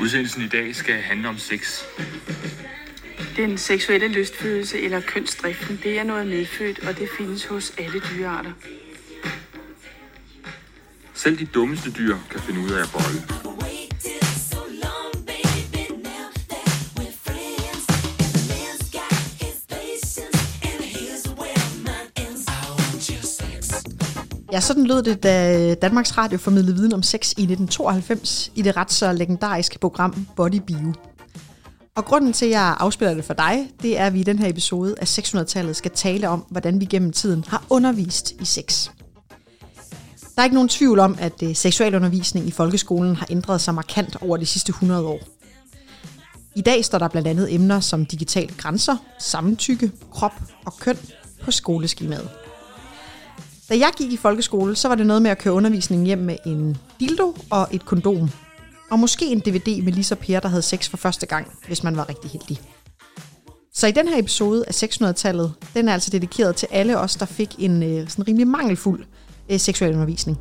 Udsendelsen i dag skal handle om sex. Den seksuelle lystfølelse eller kønsdriften, det er noget medfødt, og det findes hos alle dyrearter. Selv de dummeste dyr kan finde ud af at bolle. Ja, sådan lød det, da øh, Danmarks Radio formidlede viden om sex i 1992 i det ret så legendariske program Body Bio. Og grunden til, at jeg afspiller det for dig, det er, at vi i den her episode af 600-tallet skal tale om, hvordan vi gennem tiden har undervist i sex. Der er ikke nogen tvivl om, at øh, seksualundervisning i folkeskolen har ændret sig markant over de sidste 100 år. I dag står der blandt andet emner som digitale grænser, samtykke, krop og køn på skoleskemaet. Da jeg gik i folkeskole, så var det noget med at køre undervisningen hjem med en dildo og et kondom. Og måske en DVD med Lisa Per, der havde sex for første gang, hvis man var rigtig heldig. Så i den her episode af 600-tallet, den er altså dedikeret til alle os, der fik en øh, sådan rimelig mangelfuld øh, seksuel undervisning.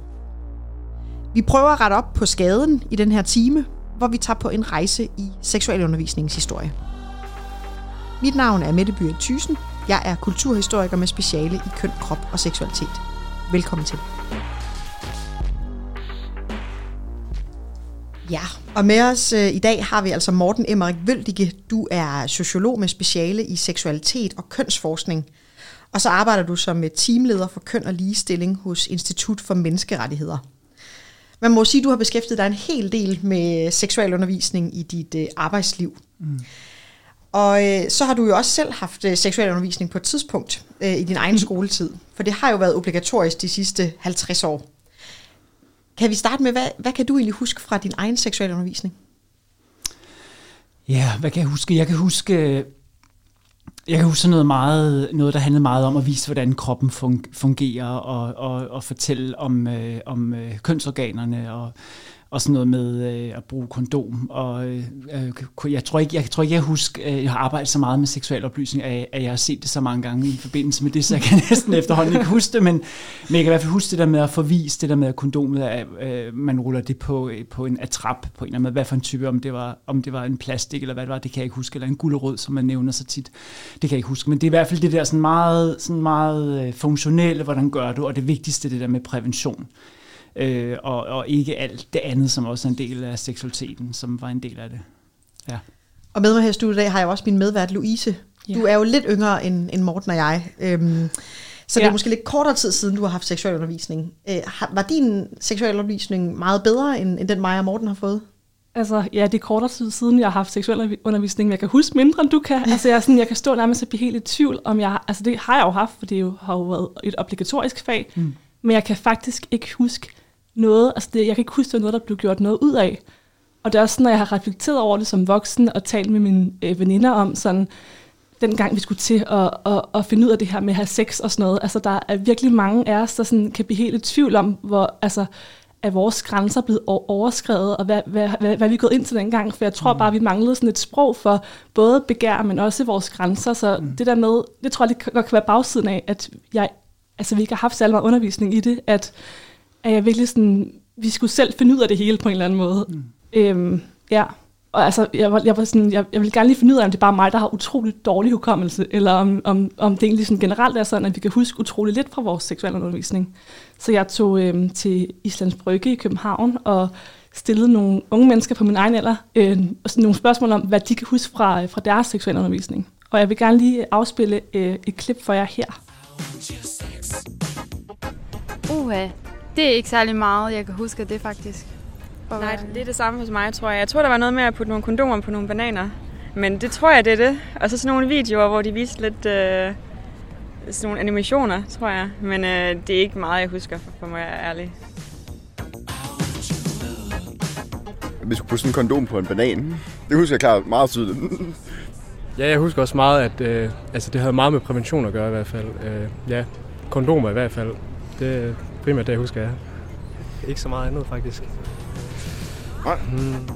Vi prøver at rette op på skaden i den her time, hvor vi tager på en rejse i seksualundervisningens historie. Mit navn er Mette Byer Thysen. Jeg er kulturhistoriker med speciale i køn, krop og seksualitet. Velkommen til. Ja, og med os øh, i dag har vi altså Morten Emmerik Vøldige. Du er sociolog med speciale i seksualitet og kønsforskning. Og så arbejder du som teamleder for køn og ligestilling hos Institut for Menneskerettigheder. Man må sige, at du har beskæftiget dig en hel del med seksualundervisning i dit øh, arbejdsliv. Mm. Og øh, så har du jo også selv haft øh, seksualundervisning på et tidspunkt øh, i din egen mm. skoletid. For det har jo været obligatorisk de sidste 50 år. Kan vi starte med, hvad, hvad kan du egentlig huske fra din egen seksualundervisning? Ja, hvad kan jeg huske? Jeg kan huske, jeg kan huske noget, meget, noget, der handlede meget om at vise, hvordan kroppen fungerer, og, og, og fortælle om, øh, om øh, kønsorganerne, og og sådan noget med øh, at bruge kondom. Og øh, øh jeg tror ikke, jeg tror ikke, jeg husker, øh, jeg har arbejdet så meget med seksuel oplysning, at, at jeg har set det så mange gange i forbindelse med det, så jeg kan næsten efterhånden ikke huske det, men, men jeg kan i hvert fald huske det der med at forvise det der med at kondomet, at øh, man ruller det på, øh, på en atrap på en eller anden måde, hvad for en type, om det var, om det var en plastik eller hvad det var, det kan jeg ikke huske, eller en gulerod, som man nævner så tit, det kan jeg ikke huske, men det er i hvert fald det der sådan meget, sådan meget øh, funktionelle, hvordan gør du, og det vigtigste det der med prævention øh, og, og ikke alt det andet, som også er en del af seksualiteten, som var en del af det. Ja. Og med mig her i studiet i dag har jeg også min medvært Louise. Ja. Du er jo lidt yngre end, end Morten og jeg. Øhm, så det ja. er måske lidt kortere tid siden, du har haft seksualundervisning. Øh, var din seksualundervisning meget bedre, end, end den mig og Morten har fået? Altså, ja, det er kortere tid siden, jeg har haft seksuel undervisning, men jeg kan huske mindre, end du kan. Altså, jeg, er sådan, jeg kan stå nærmest og blive helt i tvivl, om jeg... Altså, det har jeg jo haft, for det jo, har jo været et obligatorisk fag. Mm. Men jeg kan faktisk ikke huske, noget, altså det, jeg kan ikke huske, det var noget, der blev gjort noget ud af. Og det er også sådan, når jeg har reflekteret over det som voksen og talt med mine øh, veninder om sådan, den gang vi skulle til at, at, at finde ud af det her med at have sex og sådan noget. Altså der er virkelig mange af os, der sådan kan blive helt i tvivl om, hvor, altså, er vores grænser blevet overskrevet, og hvad, hvad, hvad, hvad vi er gået ind til dengang. For jeg tror mm. bare, vi manglede sådan et sprog for både begær, men også vores grænser. Så mm. det der med, det tror jeg, det godt kan være bagsiden af, at jeg, altså, vi ikke har haft særlig meget undervisning i det, at at jeg virkelig sådan, vi skulle selv finde ud af det hele på en eller anden måde. Mm. Øhm, ja, og altså, jeg, var, jeg, var sådan, jeg, jeg vil gerne lige finde ud af, om det er bare mig, der har utrolig dårlig hukommelse, eller om, om, om det egentlig sådan generelt er sådan, at vi kan huske utrolig lidt fra vores seksualundervisning. Så jeg tog øhm, til Islands Brygge i København, og stillede nogle unge mennesker på min egen alder øh, nogle spørgsmål om, hvad de kan huske fra, fra deres seksualundervisning. Og jeg vil gerne lige afspille øh, et klip for jer her. Uha, det er ikke særlig meget, jeg kan huske af det faktisk. For Nej, det er det samme hos mig, tror jeg. Jeg tror, der var noget med at putte nogle kondomer på nogle bananer. Men det tror jeg, det er det. Og så sådan nogle videoer, hvor de viste lidt øh, sådan nogle animationer, tror jeg. Men øh, det er ikke meget, jeg husker, for, for mig at ærlig. Vi skulle putte sådan en kondom på en banan. Det husker jeg klart meget tydeligt. ja, jeg husker også meget, at øh, altså, det havde meget med prævention at gøre i hvert fald. Øh, ja, kondomer i hvert fald. Det, primært det, jeg husker, ja. Ikke så meget andet, faktisk. Nej. Hmm.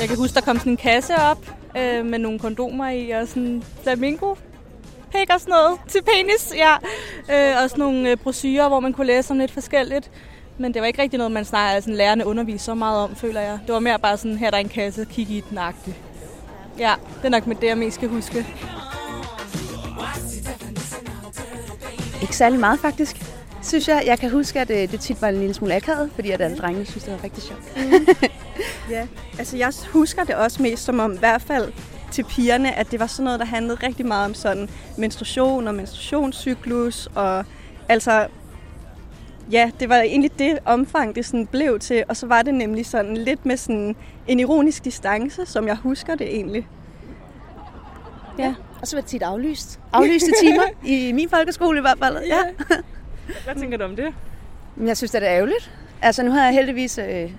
Jeg kan huske, der kom sådan en kasse op øh, med nogle kondomer i, og sådan flamingo pæk og sådan noget til penis, ja. Øh, og sådan nogle øh, brosyrer, hvor man kunne læse om lidt forskelligt. men det var ikke rigtig noget, man snakker, altså lærerne underviste så meget om, føler jeg. Det var mere bare sådan, her er der en kasse, kig i den agtig. Ja, det er nok med det, jeg mest skal huske. Ikke særlig meget faktisk, synes jeg. Jeg kan huske, at det, det tit var en lille smule akavet, fordi at alle drengene synes, det var rigtig sjovt. Mm. ja, altså jeg husker det også mest som om, i hvert fald til pigerne, at det var sådan noget, der handlede rigtig meget om sådan menstruation og menstruationscyklus, og altså, ja, det var egentlig det omfang, det sådan blev til, og så var det nemlig sådan lidt med sådan en ironisk distance, som jeg husker det egentlig. Ja, og så var det tit aflyst. Aflyste timer, i min folkeskole i hvert fald. Ja. Hvad tænker du om det? Jeg synes, det er ærgerligt. Altså, nu har jeg heldigvis øh,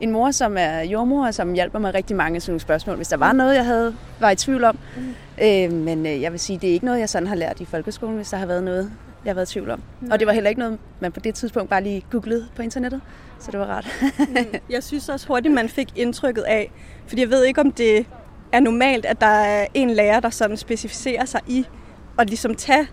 en mor, som er jordmor, og som hjælper mig rigtig mange sådan nogle spørgsmål, hvis der var noget, jeg havde var i tvivl om. Mm. Øh, men øh, jeg vil sige, det er ikke noget, jeg sådan har lært i folkeskolen, hvis der har været noget, jeg har været i tvivl om. Mm. Og det var heller ikke noget, man på det tidspunkt bare lige googlede på internettet, så det var rart. mm. Jeg synes også hurtigt, man fik indtrykket af, fordi jeg ved ikke, om det er normalt, at der er en lærer, der sådan specificerer sig i at ligesom tage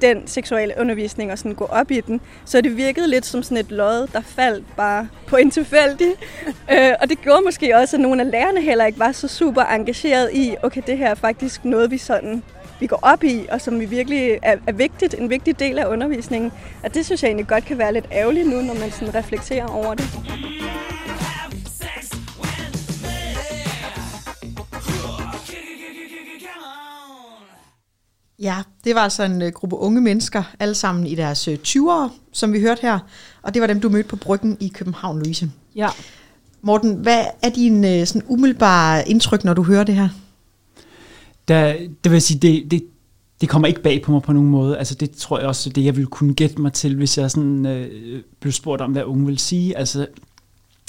den seksuelle undervisning og sådan gå op i den. Så det virkede lidt som sådan et lod, der faldt bare på en tilfældig. øh, og det gjorde måske også, at nogle af lærerne heller ikke var så super engageret i, okay, det her er faktisk noget, vi sådan vi går op i, og som vi virkelig er, er vigtigt, en vigtig del af undervisningen. Og det synes jeg egentlig godt kan være lidt ærgerligt nu, når man sådan reflekterer over det. Ja, det var altså en uh, gruppe unge mennesker, alle sammen i deres uh, 20'ere, som vi hørte her. Og det var dem, du mødte på Bryggen i København, Louise. Ja. Morten, hvad er din uh, sådan umiddelbare indtryk, når du hører det her? Der, det vil sige, det, det, det kommer ikke bag på mig på nogen måde. Altså det tror jeg også, det jeg ville kunne gætte mig til, hvis jeg sådan, øh, blev spurgt om, hvad unge vil sige. Altså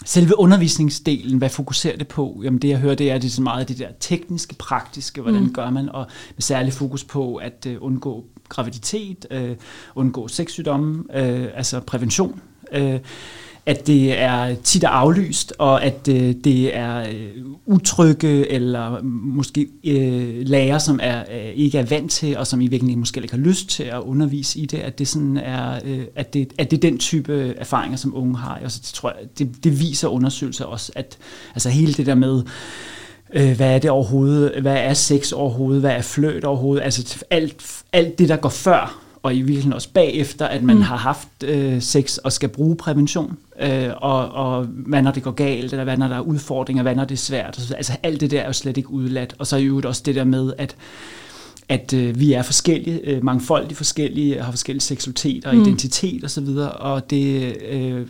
selve undervisningsdelen, hvad fokuserer det på? Jamen det jeg hører, det er det så meget det der tekniske, praktiske, hvordan mm. gør man, og med særlig fokus på at uh, undgå graviditet, uh, undgå sexsygdomme, uh, altså prævention. Uh, at det er tit er aflyst, og at øh, det er øh, utrygge eller måske øh, lærer, som er øh, ikke er vant til, og som i virkeligheden måske ikke har lyst til at undervise i det, at det sådan er, øh, at, det, at det er den type erfaringer, som unge har. Og så det tror jeg, det, det viser undersøgelser også, at altså hele det der med, øh, hvad er det overhovedet, hvad er sex overhovedet, hvad er fløt overhovedet, altså alt, alt det, der går før og i virkeligheden også bagefter, at man mm. har haft øh, sex og skal bruge prævention, øh, og, og hvad når det går galt, eller hvad når der er udfordringer, hvad når det er svært. Altså alt det der er jo slet ikke udladt. Og så er jo også det der med, at at øh, vi er forskellige, øh, mangfoldige forskellige, har forskellige seksualiteter, mm. identitet osv., og, og det, øh,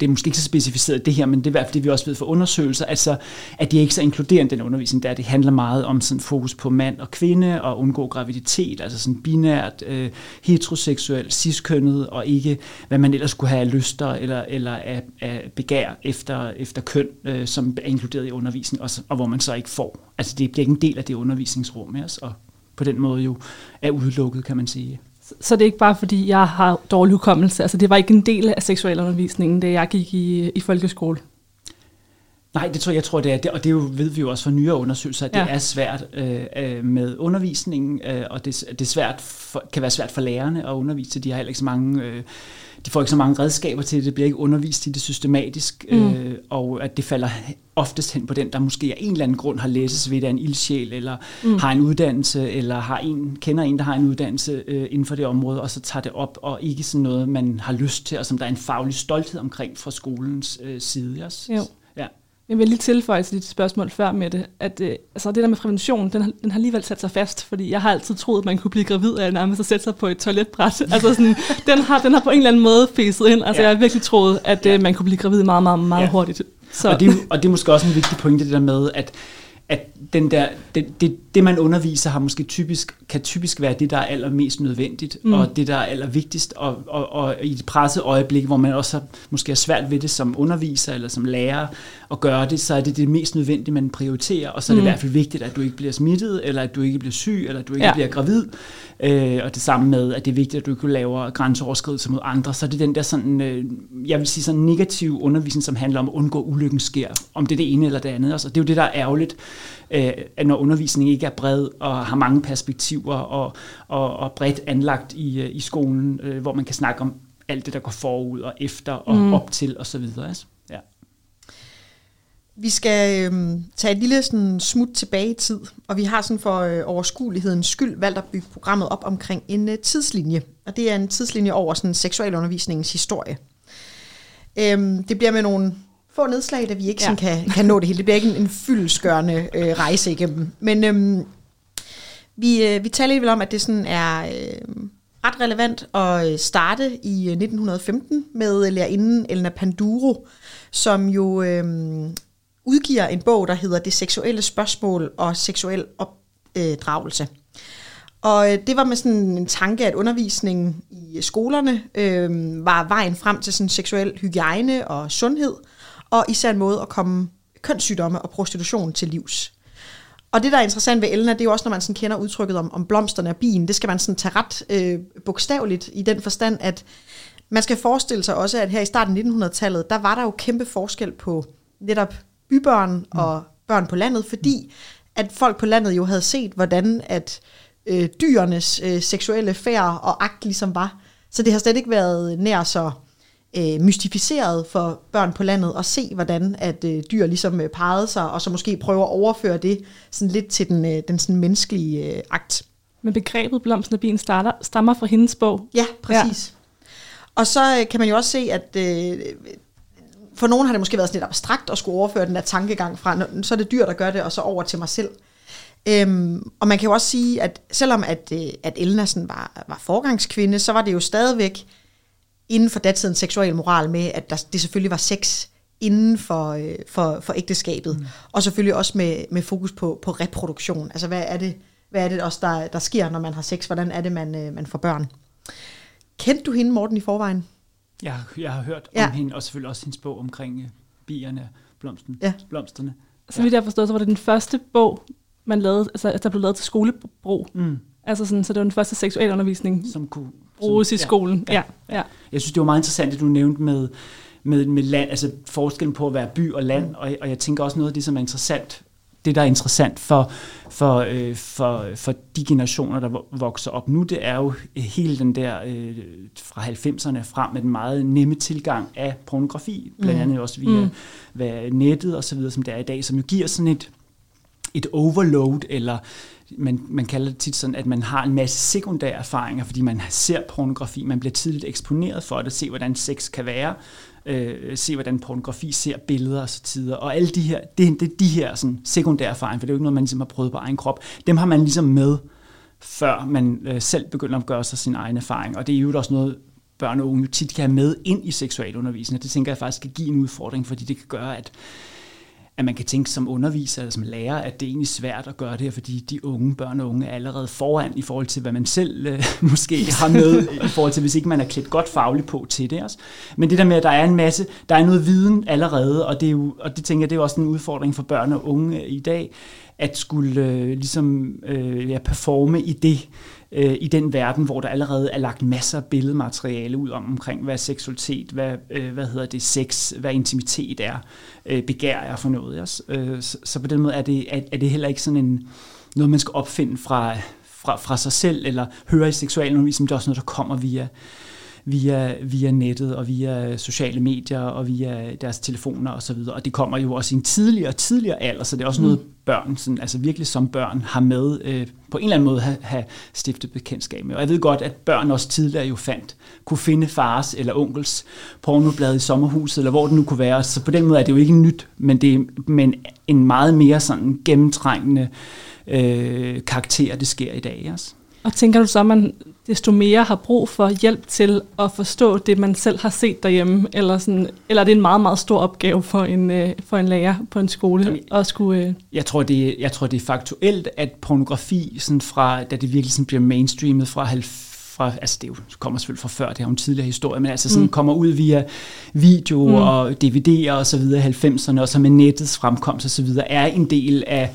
det er måske ikke så specificeret det her, men det er i hvert fald det, vi også ved for undersøgelser, altså at det er ikke så inkluderende, den undervisning der. Det handler meget om sådan fokus på mand og kvinde, og undgå graviditet, altså sådan binært, øh, heteroseksuel, ciskønnet, og ikke hvad man ellers skulle have af lyster eller, eller af, af begær efter, efter køn, øh, som er inkluderet i undervisning, og, og hvor man så ikke får. Altså det bliver ikke en del af det undervisningsrum os, og på den måde jo er udelukket, kan man sige. Så det er ikke bare fordi, jeg har dårlig hukommelse. Altså det var ikke en del af seksualundervisningen, da jeg gik i, i folkeskole. Nej, det tror jeg, jeg tror det er, det, og det jo, ved vi jo også fra nyere undersøgelser, at ja. det er svært øh, øh, med undervisningen, øh, og det, det er svært for, kan være svært for lærerne at undervise. De har heller ikke så mange øh, de får ikke så mange redskaber til det, det bliver ikke undervist i det systematisk, mm. øh, og at det falder oftest hen på den, der måske af en eller anden grund har læses ved af en ildsjæl, eller mm. har en uddannelse, eller har en, kender en, der har en uddannelse øh, inden for det område, og så tager det op, og ikke sådan noget, man har lyst til, og som der er en faglig stolthed omkring fra skolens øh, side. Også. Jo. Jeg vil lige tilføje til dit spørgsmål før med det, at øh, altså det der med prævention, den har, den har alligevel sat sig fast, fordi jeg har altid troet, at man kunne blive gravid af nærmest at sætte sig på et toiletbræt. altså sådan, den, har, den har på en eller anden måde fæset ind. Altså ja. jeg har virkelig troet, at øh, man kunne blive gravid meget, meget, meget ja. hurtigt. Så. Og, det, og det er måske også en vigtig pointe, det der med, at at den der, det, det, det, man underviser, har måske typisk, kan typisk være det, der er allermest nødvendigt, mm. og det, der er allervigtigst, og, og, og i et presset øjeblik, hvor man også har, måske er svært ved det som underviser eller som lærer at gøre det, så er det det mest nødvendige, man prioriterer, og så er det mm. i hvert fald vigtigt, at du ikke bliver smittet, eller at du ikke bliver syg, eller at du ikke ja. bliver gravid, øh, og det samme med, at det er vigtigt, at du ikke laver grænseoverskridelser mod andre, så er det den der sådan, øh, jeg vil sige sådan negativ undervisning, som handler om at undgå ulykken sker, om det er det ene eller det andet, altså, det er jo det, der er ærgerligt, øh, når undervisningen ikke er bred og har mange perspektiver og, og, og bredt anlagt i, øh, i skolen, øh, hvor man kan snakke om alt det, der går forud og efter og Mm. op til og så videre. Altså. Vi skal øhm, tage et lille sådan, smut tilbage i tid, og vi har sådan for øh, overskuelighedens skyld valgt at bygge programmet op omkring en øh, tidslinje. Og det er en tidslinje over sådan, seksualundervisningens historie. Øhm, det bliver med nogle få nedslag, da vi ikke ja. sådan, kan, kan nå det hele. Det bliver ikke en, en fyldskørende øh, rejse igennem. Men øhm, vi, øh, vi taler alligevel om, at det sådan er øh, ret relevant at øh, starte i øh, 1915 med øh, lærerinden Elena Panduro, som jo øh, udgiver en bog, der hedder Det seksuelle spørgsmål og seksuel opdragelse. Øh, og øh, det var med sådan en tanke, at undervisningen i skolerne øh, var vejen frem til sådan seksuel hygiejne og sundhed, og især en måde at komme kønssygdomme og prostitution til livs. Og det, der er interessant ved Elena, det er jo også, når man sådan kender udtrykket om, om blomsterne og bien, det skal man sådan tage ret øh, bogstaveligt i den forstand, at man skal forestille sig også, at her i starten af 1900-tallet, der var der jo kæmpe forskel på netop bybørn og børn på landet, fordi at folk på landet jo havde set, hvordan at øh, dyrenes øh, seksuelle færd og akt ligesom var. Så det har slet ikke været nær så øh, mystificeret for børn på landet at se, hvordan at øh, dyr ligesom øh, parrede sig, og så måske prøve at overføre det sådan lidt til den, øh, den sådan menneskelige øh, akt. Men begrebet blomsten og bien starter, stammer fra hendes bog. Ja, præcis. Ja. Og så øh, kan man jo også se, at øh, for nogen har det måske været sådan lidt abstrakt at skulle overføre den der tankegang fra, "Nå, så er det dyr, der gør det, og så over til mig selv. Øhm, og man kan jo også sige, at selvom at, øh, at Elna sådan var, var forgangskvinde, så var det jo stadigvæk inden for datidens seksuel moral med, at der, det selvfølgelig var sex inden for, øh, for, for ægteskabet. Mm. Og selvfølgelig også med, med fokus på, på reproduktion. Altså hvad er det, hvad er det også, der, der sker, når man har sex? Hvordan er det, man, øh, man får børn? Kendte du hende, Morten, i forvejen? Jeg, har- jeg har hørt Ja. om hende, og selvfølgelig også hendes bog omkring øh, bierne, blomsten, Ja. blomsterne. Så vidt jeg forstår, så var det den første bog, man lavede, altså, der blev lavet til skolebrug. Mm. Altså sådan, så det var den første seksualundervisning, som kunne bruges som- i skolen. Ja. Ja. ja. Jeg synes, det var meget interessant, at du nævnte med, med, med land, altså forskellen på at være by og land, og, og jeg tænker også noget af det, som er interessant, det der er interessant for, for, øh, for, for de generationer, der vo- vokser op nu, det er jo hele den der øh, fra 90'erne frem med den meget nemme tilgang af pornografi, blandt Mm. andet også via Mm. mm. nettet og så videre, som det er i dag, som jo giver sådan et, et overload, eller man, man kalder det tit sådan, at man har en masse sekundære erfaringer, fordi man ser pornografi, man bliver tidligt eksponeret for det, se hvordan sex kan være, øh, se hvordan pornografi ser billeder og så tider, og alle de her, det, det er de her sådan, sekundære erfaringer, for det er jo ikke noget, man ligesom har prøvet på egen krop, dem har man ligesom med, før man øh, selv begynder at gøre sig sin egen erfaring, og det er jo også noget, børn og unge jo tit kan have med ind i seksualundervisningen. og det tænker jeg faktisk kan give en udfordring, fordi det kan gøre, at at man kan tænke som underviser eller som lærer, at det er egentlig svært at gøre det her, fordi de unge børn og unge er allerede foran i forhold til, hvad man selv øh, måske har med, i forhold til, hvis ikke man er klædt godt fagligt på til det også. Men det der med, at der er en masse, der er noget viden allerede, og det, er jo, og det tænker jeg, det er jo også en udfordring for børn og unge i dag, at skulle øh, ligesom øh, ja, performe i det, øh, i den verden, hvor der allerede er lagt masser af billedmateriale ud om omkring, hvad seksualitet, hvad, øh, hvad hedder det, sex, hvad intimitet er, øh, begær er for noget. Også. Øh, så, så på den måde er det, er, er det heller ikke sådan en, noget, man skal opfinde fra, fra, fra sig selv, eller høre i seksualundervisning, det er også noget, der kommer via, via, via nettet og via sociale medier og via deres telefoner osv. Og, og det kommer jo også i en tidligere og tidligere alder, så det er også Mm. noget børn, sådan, altså virkelig som børn, har med øh, på en eller anden måde have, have stiftet bekendtskab med. Og jeg ved godt, at børn også tidligere jo fandt, kunne finde fars eller onkels pornoblad i sommerhuset, eller hvor det nu kunne være. Så på den måde er det jo ikke nyt, men det er men en meget mere sådan gennemtrængende øh, karakter, det sker i dag også. Og tænker du så, at man desto mere har brug for hjælp til at forstå det, man selv har set derhjemme? Eller, sådan, eller er det en meget, meget stor opgave for en, øh, for en lærer på en skole at skulle... Øh, Jeg tror, det, jeg tror, det er faktuelt, at pornografi, sådan fra, da det virkelig sådan bliver mainstreamet fra, halv- fra altså det er jo, kommer selvfølgelig fra før, det har jo en tidligere historie, men altså sådan Mm. mm. kommer ud via video Mm. og DVD'er og så videre i 90'erne, og så med nettets fremkomst og så videre, er en del af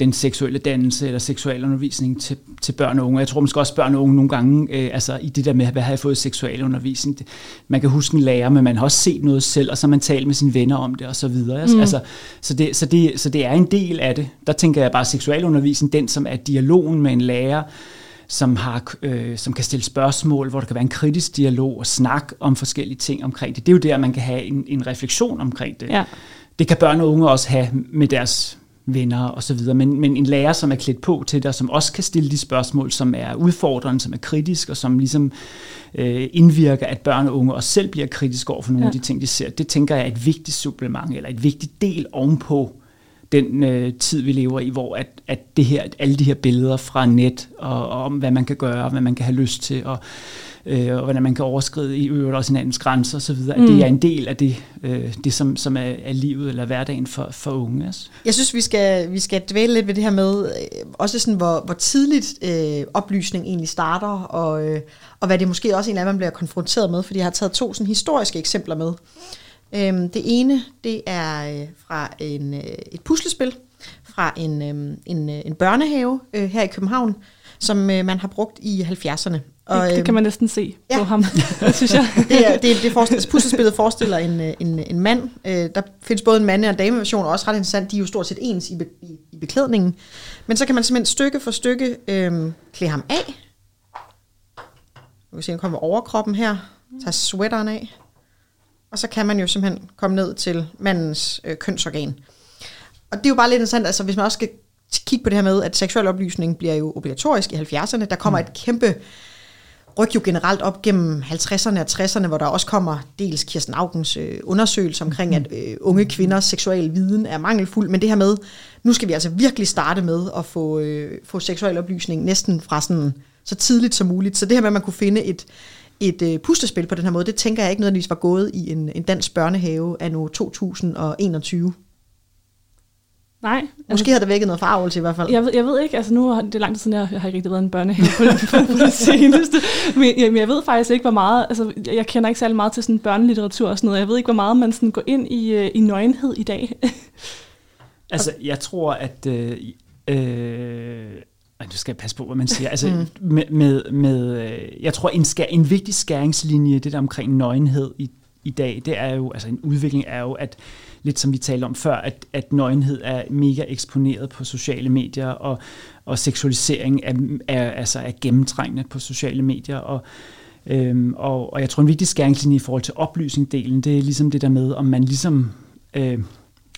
den seksuelle dannelse eller seksualundervisning til, til børn og unge. Jeg tror måske også, børn og unge nogle gange, øh, altså i det der med, hvad har jeg fået seksualundervisning, det, man kan huske en lærer, men man har også set noget selv, og så har man talt med sine venner om det og så videre. Mm. Mm. Altså, så, det, så, det, så det er en del af det. Der tænker jeg bare, seksualundervisning, den som er dialogen med en lærer, som, har, øh, som kan stille spørgsmål, hvor der kan være en kritisk dialog og snak om forskellige ting omkring det. Det er jo der, man kan have en, en refleksion omkring det. Ja. Det kan børn og unge også have med deres venner og så videre, men, men en lærer, som er klædt på til det, og som også kan stille de spørgsmål, som er udfordrende, som er kritisk, og som ligesom øh, indvirker, at børn og unge også selv bliver kritiske over for nogle ja. af de ting, de ser. Det tænker jeg er et vigtigt supplement, eller et vigtigt del ovenpå den øh, tid, vi lever i, hvor at, at det her, alle de her billeder fra net, og, og om hvad man kan gøre, og hvad man kan have lyst til, og, øh, og hvordan man kan overskride i øvrigt også hinandens grænser osv., mm. at det er en del af det, øh, det som, som er, er livet eller hverdagen for, for unge. Altså. Jeg synes, vi skal, vi skal dvæle lidt ved det her med, øh, også sådan, hvor, hvor tidligt øh, oplysning egentlig starter, og, øh, og hvad det måske også en af man bliver konfronteret med, fordi jeg har taget to sådan historiske eksempler med. Øhm, det ene, det er øh, fra en, øh, et puslespil fra en, øh, en, øh, en børnehave øh, her i København, som øh, man har brugt i 70'erne. Og, det, det kan man næsten se ja. på ham, det synes jeg. det, er, det, det forestiller, puslespillet forestiller en, en, en mand. Øh, der findes både en mand- og en dameversion, og også ret interessant, de er jo stort set ens i, be, i, i beklædningen. Men så kan man simpelthen stykke for stykke øh, klæde ham af. Nu kan se, han kommer overkroppen her. Tager sweateren af. Og så kan man jo simpelthen komme ned til mandens øh, kønsorgan. Og det er jo bare lidt interessant, altså hvis man også skal kigge på det her med, at seksuel oplysning bliver jo obligatorisk i 70'erne. Der kommer mm. et kæmpe ryk jo generelt op gennem 50'erne og 60'erne, hvor der også kommer dels Kirsten Augens øh, undersøgelse omkring, at øh, unge kvinders seksuel viden er mangelfuld, men det her med, nu skal vi altså virkelig starte med at få, øh, få seksuel oplysning næsten fra sådan så tidligt som muligt. Så det her med, at man kunne finde et, et øh, puslespil på den her måde, det tænker jeg ikke nødvendigvis var gået i en, en dansk børnehave af nu 2021. Nej. Måske altså, har det vækket noget forarvelse i hvert fald. Jeg ved, jeg ved ikke, altså nu er det lang tid siden, jeg, jeg har ikke rigtig været i en børnehave på, på, det seneste. Men, jeg, men jeg ved faktisk ikke, hvor meget, altså jeg kender ikke særlig meget til sådan børnelitteratur og sådan noget. Jeg ved ikke, hvor meget man sådan går ind i, øh, i nøgenhed i dag. altså jeg tror, at øh, øh, nu skal jeg passe på, hvad man siger. Altså, mm. med, med, med, øh, jeg tror, en, skær, en vigtig skæringslinje, det der omkring nøgenhed i, i dag, det er jo, altså en udvikling er jo, at lidt som vi talte om før, at, at nøgenhed er mega eksponeret på sociale medier, og, og seksualisering er, er, altså er gennemtrængende på sociale medier, og, øhm, og, og jeg tror, en vigtig skæringslinje i forhold til oplysningsdelen, det er ligesom det der med, om man ligesom... Øh,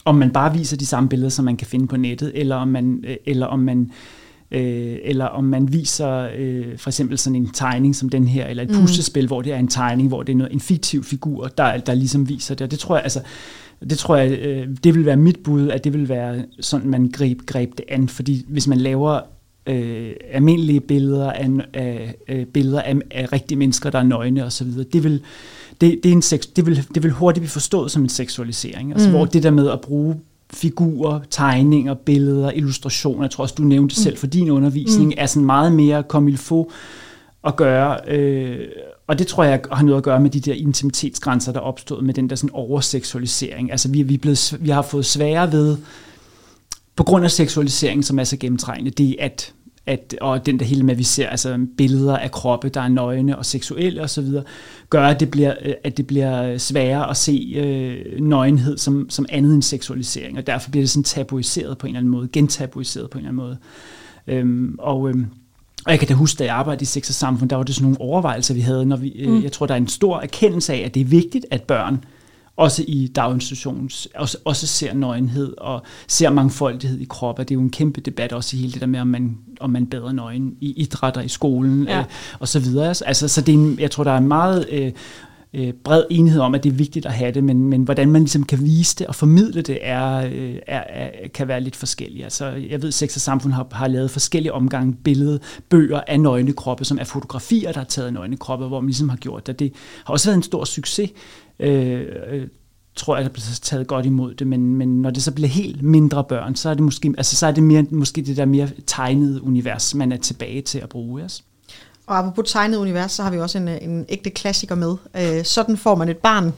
om man bare viser de samme billeder, som man kan finde på nettet, eller om man, øh, eller om man øh, eller om man viser øh, for eksempel sådan en tegning som den her, eller et mm. puslespil, hvor det er en tegning, hvor det er noget, en fiktiv figur, der, der ligesom viser det. Og det tror jeg, altså, det tror jeg, øh, det vil være mit bud, at det vil være sådan, man greb, greb det an. Fordi hvis man laver øh, almindelige billeder af, af, af, billeder af, af rigtige mennesker, der er nøgne osv., det vil, det, det, er en sex, det, vil, det vil hurtigt blive forstået som en seksualisering. Altså, mm. Hvor det der med at bruge figurer, tegninger, billeder, illustrationer, jeg tror også, du nævnte mm. selv for din undervisning, mm. er sådan meget mere comme il faut at gøre. Øh, og det tror jeg har noget at gøre med de der intimitetsgrænser, der er opstået med den der sådan overseksualisering. Altså vi, vi, er blevet, vi har fået sværere ved, på grund af seksualiseringen, som er så gennemtrængende, det er, at at, og den der hele med, at vi ser altså, billeder af kroppe, der er nøgne og seksuelle osv., gør, at det bliver, øh, at det bliver sværere at se øh, nøgenhed som, som andet end seksualisering, og derfor bliver det sådan tabuiseret på en eller anden måde, gentabuiseret på en eller anden måde. Øhm, og, øhm, og jeg kan da huske, da jeg arbejdede i Sex og Samfund, der var det sådan nogle overvejelser, vi havde, når vi, øh, mm. jeg tror, der er en stor erkendelse af, at det er vigtigt, at børn også i daginstitutions, også, også ser nøgenhed og ser mangfoldighed i kroppen. Det er jo en kæmpe debat også i hele det der med, om man, om man bedre nøgen i idrætter i skolen ja. øh, og så videre. Altså, så det er en, jeg tror, der er meget øh, øh, bred enighed om, at det er vigtigt at have det, men, men hvordan man ligesom kan vise det og formidle det, er, øh, er, er, kan være lidt forskelligt. Altså, jeg ved, at Sex og Samfund har, har lavet forskellige omgange billede, bøger af nøgne kroppe, som er fotografier, der har taget nøgne kroppe, hvor man ligesom har gjort det. Det har også været en stor succes øh, øh, tror jeg, der bliver taget godt imod det, men, men når det så bliver helt mindre børn, så er det måske, altså, så er det mere, måske det der mere tegnede univers, man er tilbage til at bruge. Altså. Og apropos tegnet univers, så har vi også en, en ægte klassiker med. Øh, sådan får man et barn,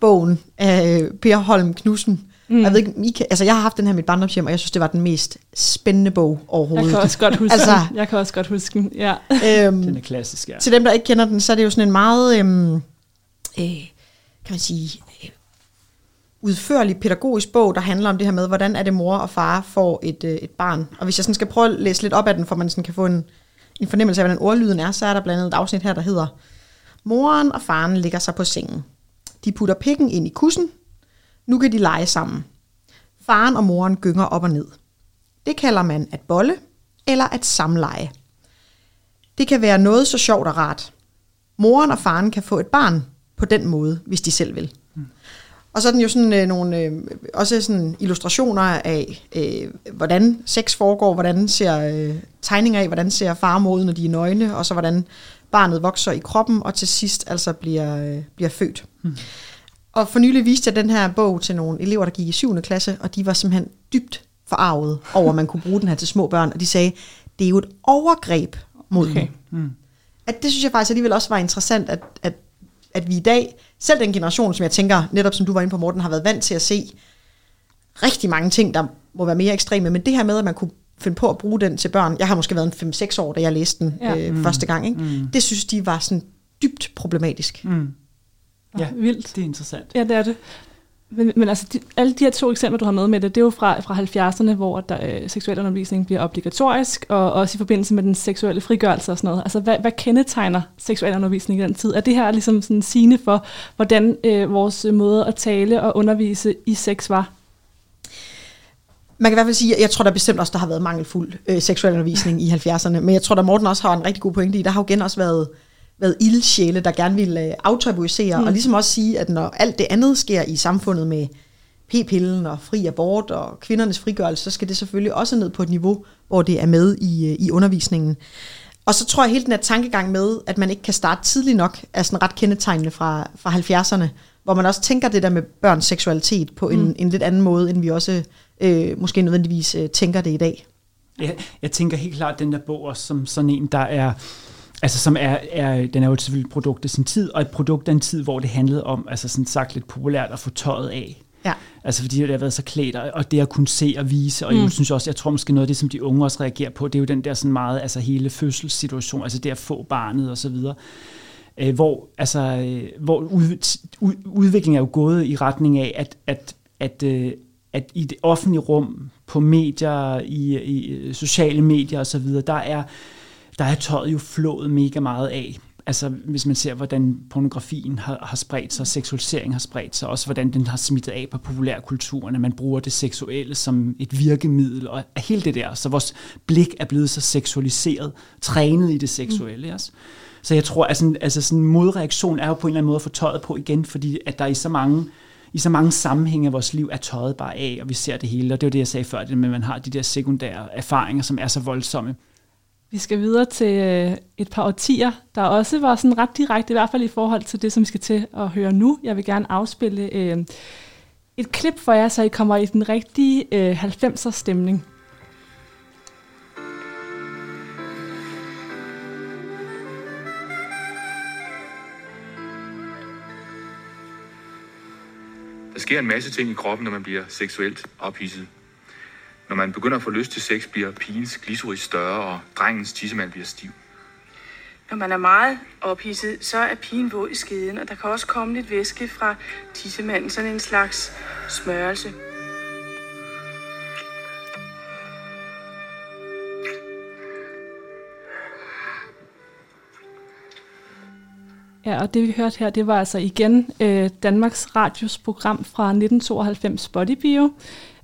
bogen af Per Holm Knudsen. Mm. Jeg, ved ikke, I kan, altså jeg har haft den her i mit barndomshjem, og jeg synes, det var den mest spændende bog overhovedet. Jeg kan også godt huske altså, den. Jeg kan også godt huske den, ja. Øhm, den er klassisk, ja. Til dem, der ikke kender den, så er det jo sådan en meget... Øhm, øh, kan man sige, øh, udførlig pædagogisk bog, der handler om det her med, hvordan er det mor og far får et, øh, et barn. Og hvis jeg sådan skal prøve at læse lidt op af den, for man sådan kan få en, en fornemmelse af, hvordan ordlyden er, så er der blandt andet et afsnit her, der hedder Moren og faren ligger sig på sengen. De putter pikken ind i kussen. Nu kan de lege sammen. Faren og moren gynger op og ned. Det kalder man at bolle eller at samleje. Det kan være noget så sjovt og rart. Moren og faren kan få et barn på den måde, hvis de selv vil. Mm. Og så er den jo sådan øh, nogle øh, også sådan illustrationer af, øh, hvordan sex foregår, hvordan ser øh, tegninger af, hvordan ser far mod, når de er nøgne, og så hvordan barnet vokser i kroppen, og til sidst altså bliver, øh, bliver født. Mm. Og for nylig viste jeg den her bog til nogle elever, der gik i 7. klasse, og de var simpelthen dybt forarvet over, at man kunne bruge den her til små børn, og de sagde, det er jo et overgreb mod okay. dem. Mm. At det synes jeg faktisk alligevel også var interessant, at, at, at vi i dag, selv den generation, som jeg tænker, netop som du var inde på, Morten, har været vant til at se rigtig mange ting, der må være mere ekstreme, men det her med, at man kunne finde på at bruge den til børn, jeg har måske været en 5-6 år, da jeg læste den ja. øh, mm. første gang, ikke? Mm. det synes de var sådan dybt problematisk. Mm. Ja, vildt. Det er interessant. Ja, det er det. Men, men altså, de, alle de her to eksempler, du har med med det, det er jo fra, fra 70'erne, hvor der, øh, seksualundervisning bliver obligatorisk, og også i forbindelse med den seksuelle frigørelse og sådan noget. Altså, hvad, hvad kendetegner seksuel undervisning i den tid? Er det her ligesom sådan sigende for, hvordan øh, vores øh, måde at tale og undervise i sex var? Man kan i hvert fald sige, at jeg tror, der bestemt også, der har været mangelfuld øh, seksualundervisning i 70'erne, men jeg tror, der Morten også har en rigtig god pointe i, der har jo igen også været været ildsjæle, der gerne vil øh, aftabuisere, mm. og ligesom også sige, at når alt det andet sker i samfundet med p-pillen og fri abort og kvindernes frigørelse, så skal det selvfølgelig også ned på et niveau, hvor det er med i, øh, i undervisningen. Og så tror jeg helt den her tankegang med, at man ikke kan starte tidligt nok, er sådan ret kendetegnende fra, fra 70'erne, hvor man også tænker det der med børns seksualitet på en, mm. en lidt anden måde, end vi også øh, måske nødvendigvis øh, tænker det i dag. Ja, jeg tænker helt klart den der bog også som sådan en, der er Altså som er, er, den er jo selvfølgelig et produkt af sin tid, og et produkt af en tid, hvor det handlede om, altså sådan sagt lidt populært, at få tøjet af. Ja. Altså fordi det har været så klædt, og det at kunne se og vise, og mm. jeg synes også, jeg tror måske noget af det, som de unge også reagerer på, det er jo den der sådan meget, altså hele fødselssituation, altså det at få barnet og så videre. Øh, hvor, altså, øh, hvor ud, ud, udviklingen er jo gået i retning af, at, at, at, øh, at i det offentlige rum, på medier, i, i sociale medier og så videre, der er der er tøjet jo flået mega meget af. Altså hvis man ser, hvordan pornografien har, har spredt sig, seksualisering har spredt sig, også hvordan den har smittet af på populærkulturen, at man bruger det seksuelle som et virkemiddel, og hele det der. Så vores blik er blevet så seksualiseret, trænet i det seksuelle. Mm. Også. Så jeg tror, at altså, altså sådan en modreaktion er jo på en eller anden måde at få tøjet på igen, fordi at der i så mange i så mange sammenhænge af vores liv er tøjet bare af, og vi ser det hele. Og det var det, jeg sagde før, det med, at man har de der sekundære erfaringer, som er så voldsomme. Vi skal videre til øh, et par årtier, der også var sådan ret direkte, i hvert fald i forhold til det, som vi skal til at høre nu. Jeg vil gerne afspille øh, et klip for jer, så I kommer i den rigtige øh, 90'er stemning. Der sker en masse ting i kroppen, når man bliver seksuelt ophidset. Når man begynder at få lyst til sex, bliver pigens glycerin større, og drengens tissemand bliver stiv. Når man er meget ophidset, så er pigen våd i skeden, og der kan også komme lidt væske fra tissemanden, sådan en slags smørelse. Ja, og det vi hørte her, det var altså igen øh, Danmarks Radios program fra 1992 Body Bio.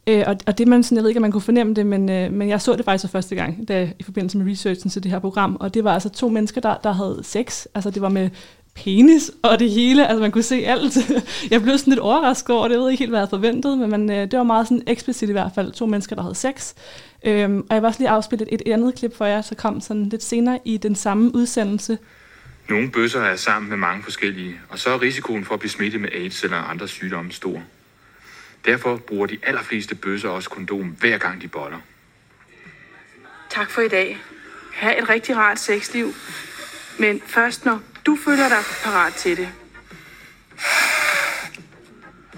Øh, og, og det man sådan, jeg ved ikke, om man kunne fornemme det, men, øh, men jeg så det faktisk for første gang da, i forbindelse med researchen til det her program, og det var altså to mennesker, der, der havde sex. Altså det var med penis og det hele, altså man kunne se alt. jeg blev sådan lidt overrasket over det, jeg ved ikke helt, hvad jeg havde forventet, men man, øh, det var meget sådan eksplicit i hvert fald, to mennesker, der havde sex. Øhm, og jeg var også lige afspillet et, et andet klip for jer, så kom sådan lidt senere i den samme udsendelse. Nogle bøsser er sammen med mange forskellige, og så er risikoen for at blive smittet med AIDS eller andre sygdomme stor. Derfor bruger de allerfleste bøsser også kondom, hver gang de boller. Tak for i dag. Ha' et rigtig rart sexliv. Men først når du føler dig parat til det.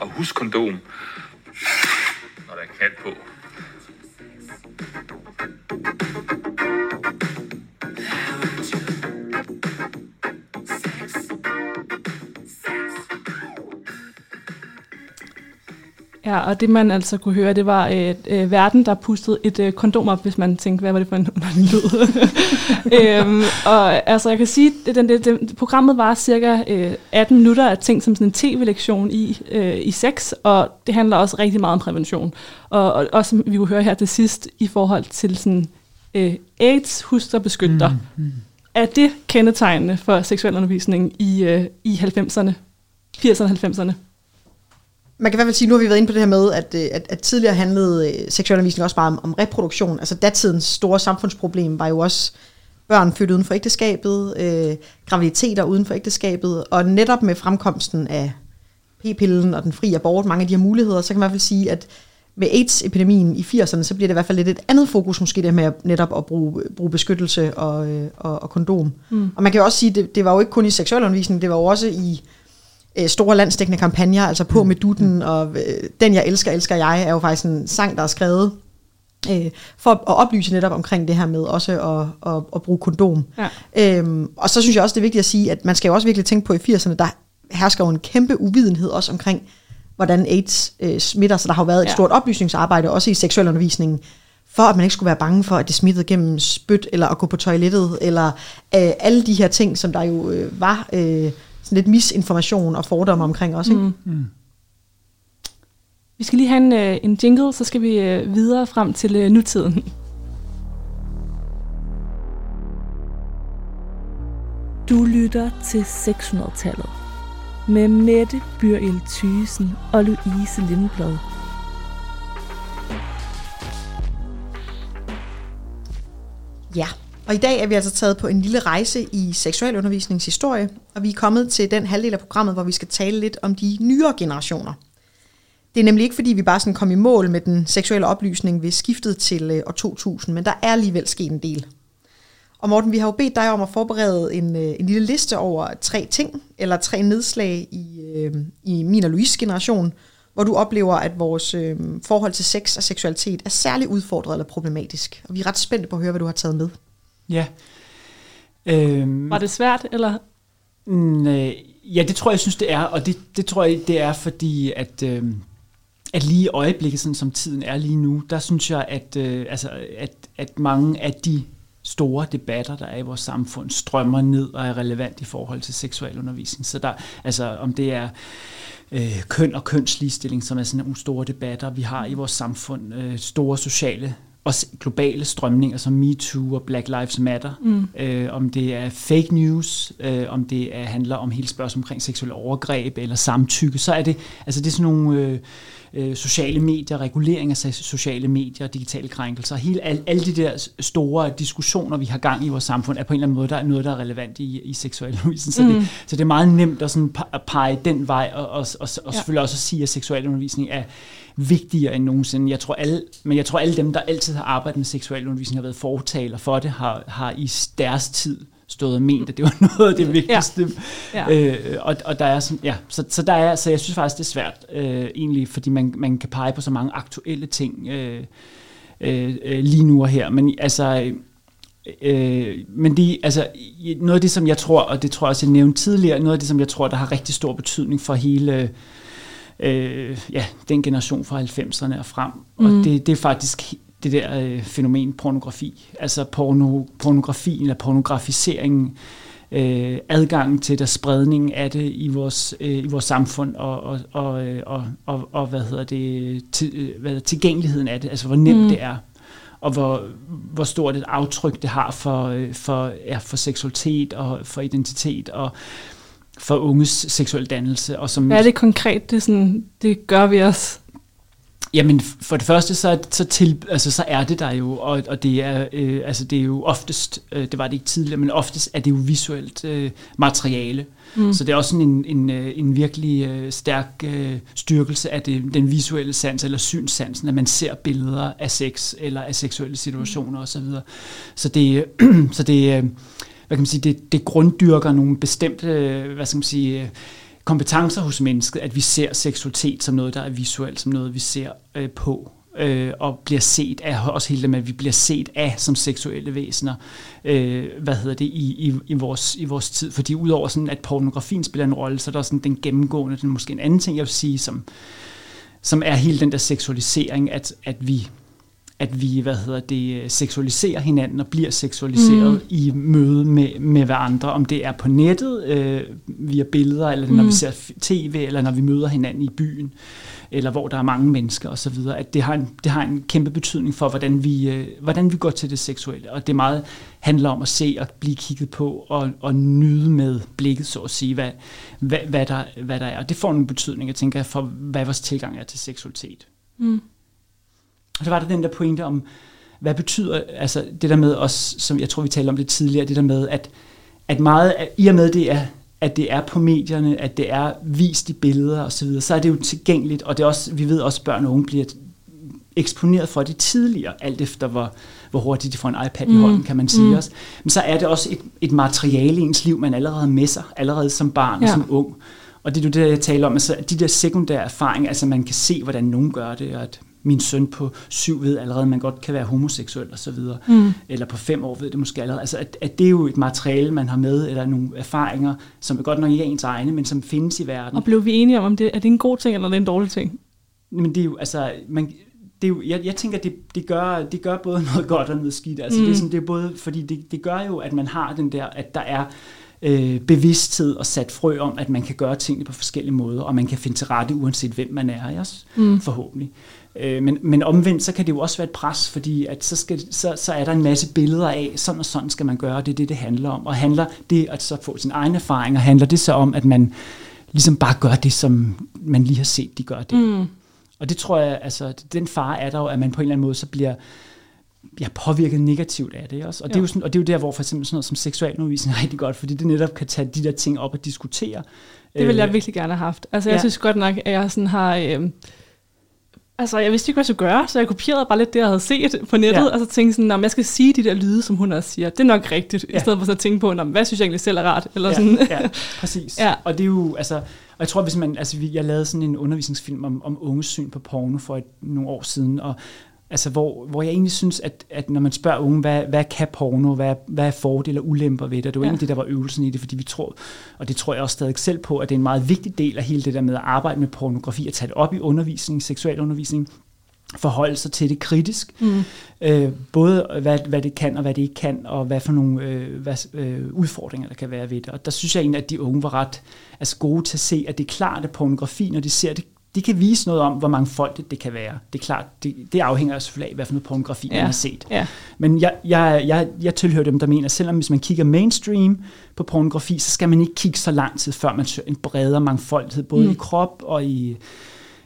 Og husk kondom, når der er knald på. Ja, og det man altså kunne høre, det var et øh, verden, der pustede et øh, kondom op, hvis man tænkte, hvad var det for en underlig lyd? øhm, og altså, jeg kan sige, at den, den, den, programmet var cirka øh, 18 minutter af ting som sådan en tv-lektion i, øh, i sex, og det handler også rigtig meget om prævention. Og, og også, som vi kunne høre her til sidst, i forhold til sådan, øh, AIDS, husk og beskytter. Mm, mm. Er det kendetegnende for seksuel undervisning i, øh, i 90'erne, 80'erne og 90'erne? Man kan i hvert fald sige, nu har vi været inde på det her med, at, øh, at, at tidligere handlede øh, seksualundervisning også bare om, om reproduktion. Altså datidens store samfundsproblem var jo også børn født uden for ægteskabet, øh, graviditeter uden for ægteskabet, og netop med fremkomsten af p-pillen og den frie abort, mange af de her muligheder, så kan man i hvert fald sige, at med AIDS-epidemien i 80'erne, så bliver det i hvert fald lidt et andet fokus, måske det med at, netop at bruge, bruge beskyttelse og, øh, og, og kondom. Mm. Og man kan jo også sige, det, det var jo ikke kun i seksualundervisning, det var jo også i øh, store landsdækkende kampagner, altså på mm. med dutten, og øh, Den jeg elsker, elsker jeg, er jo faktisk en sang, der er skrevet øh, for at oplyse netop omkring det her med også at, at, at bruge kondom. Ja. Øhm, og så synes jeg også, det er vigtigt at sige, at man skal jo også virkelig tænke på i 80'erne, der hersker jo en kæmpe uvidenhed også omkring, hvordan AIDS øh, smitter, så der har jo været et ja. stort oplysningsarbejde, også i seksualundervisningen, for at man ikke skulle være bange for, at det smittede gennem spyt, eller at gå på toilettet, eller øh, alle de her ting, som der jo øh, var øh, sådan lidt misinformation og fordomme omkring også. Ikke? Mm. Mm. Vi skal lige have en, øh, en jingle, så skal vi øh, videre frem til øh, nutiden. Du lytter til 600-tallet med Mette Byril Thysen og Louise Lindblad. Ja, og i dag er vi altså taget på en lille rejse i seksualundervisningshistorie, og vi er kommet til den halvdel af programmet, hvor vi skal tale lidt om de nyere generationer. Det er nemlig ikke, fordi vi bare sådan kom i mål med den seksuelle oplysning ved skiftet til øh, år 2000, men der er alligevel sket en del. Og Morten, vi har jo bedt dig om at forberede en, øh, en lille liste over tre ting, eller tre nedslag i, øh, i min og Louise generation, hvor du oplever, at vores øh, forhold til sex og seksualitet er særlig udfordret eller problematisk. Og vi er ret spændte på at høre, hvad du har taget med. Ja. Øhm, Var det svært, eller? Nej, ja, det tror jeg, jeg synes, det er. Og det, det tror jeg, det er, fordi at... Øh, at lige i øjeblikket, sådan som tiden er lige nu, der synes jeg, at, øh, altså, at, at mange af de store debatter, der er i vores samfund, strømmer ned og er relevant i forhold til seksualundervisning. Så der, altså om det er øh, køn og kønsligestilling, som er sådan nogle store debatter, vi har i vores samfund, øh, store sociale også globale strømninger som MeToo og Black Lives Matter, mm. øh, om det er fake news, øh, om det er, handler om hele spørgsmålet omkring seksuelle overgreb eller samtykke, så er det, altså det er sådan nogle øh, øh, sociale medier, regulering af sociale medier, digitale krænkelser, hele, al, alle de der store diskussioner, vi har gang i vores samfund, er på en eller anden måde der er noget, der er relevant i, i seksualundervisning. Så, mm. det, så det er meget nemt at, sådan pege den vej, og, og, og, og ja. selvfølgelig også at sige, at seksualundervisning er vigtigere end nogensinde. Jeg tror alle, men jeg tror alle dem, der altid har arbejdet med seksualundervisning, har været fortaler for det, har, har i deres tid stået og ment, at det var noget af det vigtigste. Ja. Ja. Øh, og, og der er sådan, ja, så, så der er, så jeg synes faktisk, det er svært øh, egentlig, fordi man, man kan pege på så mange aktuelle ting øh, øh, lige nu og her. Men altså, øh, men de, altså, noget af det, som jeg tror, og det tror jeg også, jeg nævnte tidligere, noget af det, som jeg tror, der har rigtig stor betydning for hele øh, ja, den generation fra 90'erne og frem. Mm. Og det, det er faktisk det der øh, fænomen pornografi. Altså porno, pornografi eller pornografiseringen, øh, adgangen til der spredning af det i vores, øh, i vores samfund og, og, og, øh, og, og, og hvad hedder det, til, øh, hvad hedder, tilgængeligheden af det, altså hvor nemt mm. det er og hvor, hvor stort et aftryk det har for, øh, for, ja, for seksualitet og for identitet og for unges seksuel dannelse. Og som, Hvad er det konkret, det, sådan, det gør vi os? Jamen, for det første, så, så, til, altså, så er det der jo, og, og det, er, øh, altså, det er jo oftest, øh, det var det ikke tidligere, men oftest er det jo visuelt øh, materiale. Mm. Så det er også sådan en, en, øh, en virkelig øh, stærk øh, styrkelse af det, den visuelle sans, eller synssansen, at man ser billeder af sex, eller af seksuelle situationer mm. osv. Så det, så det, øh, hvad kan man sige, det, det grunddyrker nogle bestemte, øh, hvad skal man sige, øh, kompetencer hos mennesket, at vi ser seksualitet som noget, der er visuelt, som noget, vi ser øh, på, øh, og bliver set af, også hele det med, at vi bliver set af som seksuelle væsener, øh, hvad hedder det, i, i, i, vores, i vores tid. Fordi udover sådan, at pornografien spiller en rolle, så er der sådan den gennemgående, den måske en anden ting, jeg vil sige, som, som er hele den der seksualisering, at, at vi at vi hvad hedder det, seksualiserer hinanden og bliver seksualiseret mm. i møde med, med hverandre, om det er på nettet øh, via billeder, eller når mm. vi ser tv, eller når vi møder hinanden i byen, eller hvor der er mange mennesker osv., at det har, en, det har en kæmpe betydning for, hvordan vi, øh, hvordan vi går til det seksuelle. Og det meget handler om at se og blive kigget på og, og nyde med blikket, så at sige, hvad, hvad, hvad, der, hvad der er. Og det får en betydning, jeg tænker, for hvad vores tilgang er til seksualitet. Mm. Og så var der den der pointe om, hvad betyder, altså det der med os, som jeg tror vi talte om det tidligere, det der med, at, at meget, i og med det er, at det er på medierne, at det er vist i billeder og så videre, så er det jo tilgængeligt, og det er også, vi ved også, at børn og unge bliver eksponeret for det tidligere, alt efter hvor, hvor hurtigt de får en iPad mm. i hånden, kan man sige mm. også. Men så er det også et, et materiale i ens liv, man allerede med sig, allerede som barn ja. og som ung. Og det er jo det, jeg taler om, altså de der sekundære erfaringer, altså man kan se, hvordan nogen gør det, og at min søn på syv ved allerede, at man godt kan være homoseksuel og så videre. Mm. Eller på fem år ved det måske allerede. Altså, at, at det er jo et materiale, man har med, eller nogle erfaringer, som er godt nok ikke er ens egne, men som findes i verden. Og blev vi enige om, om det er det en god ting, eller er det en dårlig ting? Men det er jo, altså, man, det er jo, jeg, jeg tænker, det, det, gør, det gør både noget godt og noget skidt. Altså, mm. det, er sådan, det er både, fordi det, det gør jo, at man har den der, at der er øh, bevidsthed og sat frø om, at man kan gøre tingene på forskellige måder, og man kan finde til rette, uanset hvem man er, også, mm. forhåbentlig. Øh, men, men omvendt, så kan det jo også være et pres, fordi at så, skal, så, så er der en masse billeder af, sådan og sådan skal man gøre, det er det, det handler om. Og handler det at så få sin egen erfaring, og handler det så om, at man ligesom bare gør det, som man lige har set, de gør det. Mm. Og det tror jeg, altså den fare er der jo, at man på en eller anden måde så bliver bliver påvirket negativt af det også. Og, det er jo sådan, og det er jo der, hvor for eksempel sådan noget som seksualundervisning er rigtig godt, fordi det netop kan tage de der ting op og diskutere. Det vil jeg øh, virkelig gerne have haft. Altså jeg ja. synes godt nok, at jeg sådan har... Øh, Altså, jeg vidste ikke, hvad jeg skulle gøre, så jeg kopierede bare lidt det, jeg havde set på nettet, ja. og så tænkte sådan, jeg skal sige de der lyde, som hun også siger. Det er nok rigtigt, ja. i stedet for så at tænke på, hvad synes jeg egentlig selv er rart? Eller ja, sådan. ja, præcis. ja. Og det er jo, altså, og jeg tror, hvis man, altså, jeg lavede sådan en undervisningsfilm om, om unges syn på porno for et, nogle år siden, og altså hvor, hvor jeg egentlig synes, at, at når man spørger unge, hvad, hvad kan porno, hvad, hvad er fordele og ulemper ved det, det var ja. egentlig det, der var øvelsen i det, fordi vi tror, og det tror jeg også stadig selv på, at det er en meget vigtig del af hele det der med at arbejde med pornografi, at tage det op i undervisning, seksualundervisning, forholde sig til det kritisk. Mm. Øh, både hvad, hvad det kan og hvad det ikke kan, og hvad for nogle øh, hvad, øh, udfordringer der kan være ved det. Og der synes jeg egentlig, at de unge var ret altså gode til at se, at det er klart, at pornografi, når de ser det, de kan vise noget om, hvor mange folk det kan være. Det er klart, det, det afhænger selvfølgelig af, hvad for noget pornografi ja. man har set. Ja. Men jeg, jeg, jeg, jeg tilhører dem, der mener, at selvom hvis man kigger mainstream på pornografi, så skal man ikke kigge så lang tid, før man søger en bredere mangfoldighed, både mm. i krop og i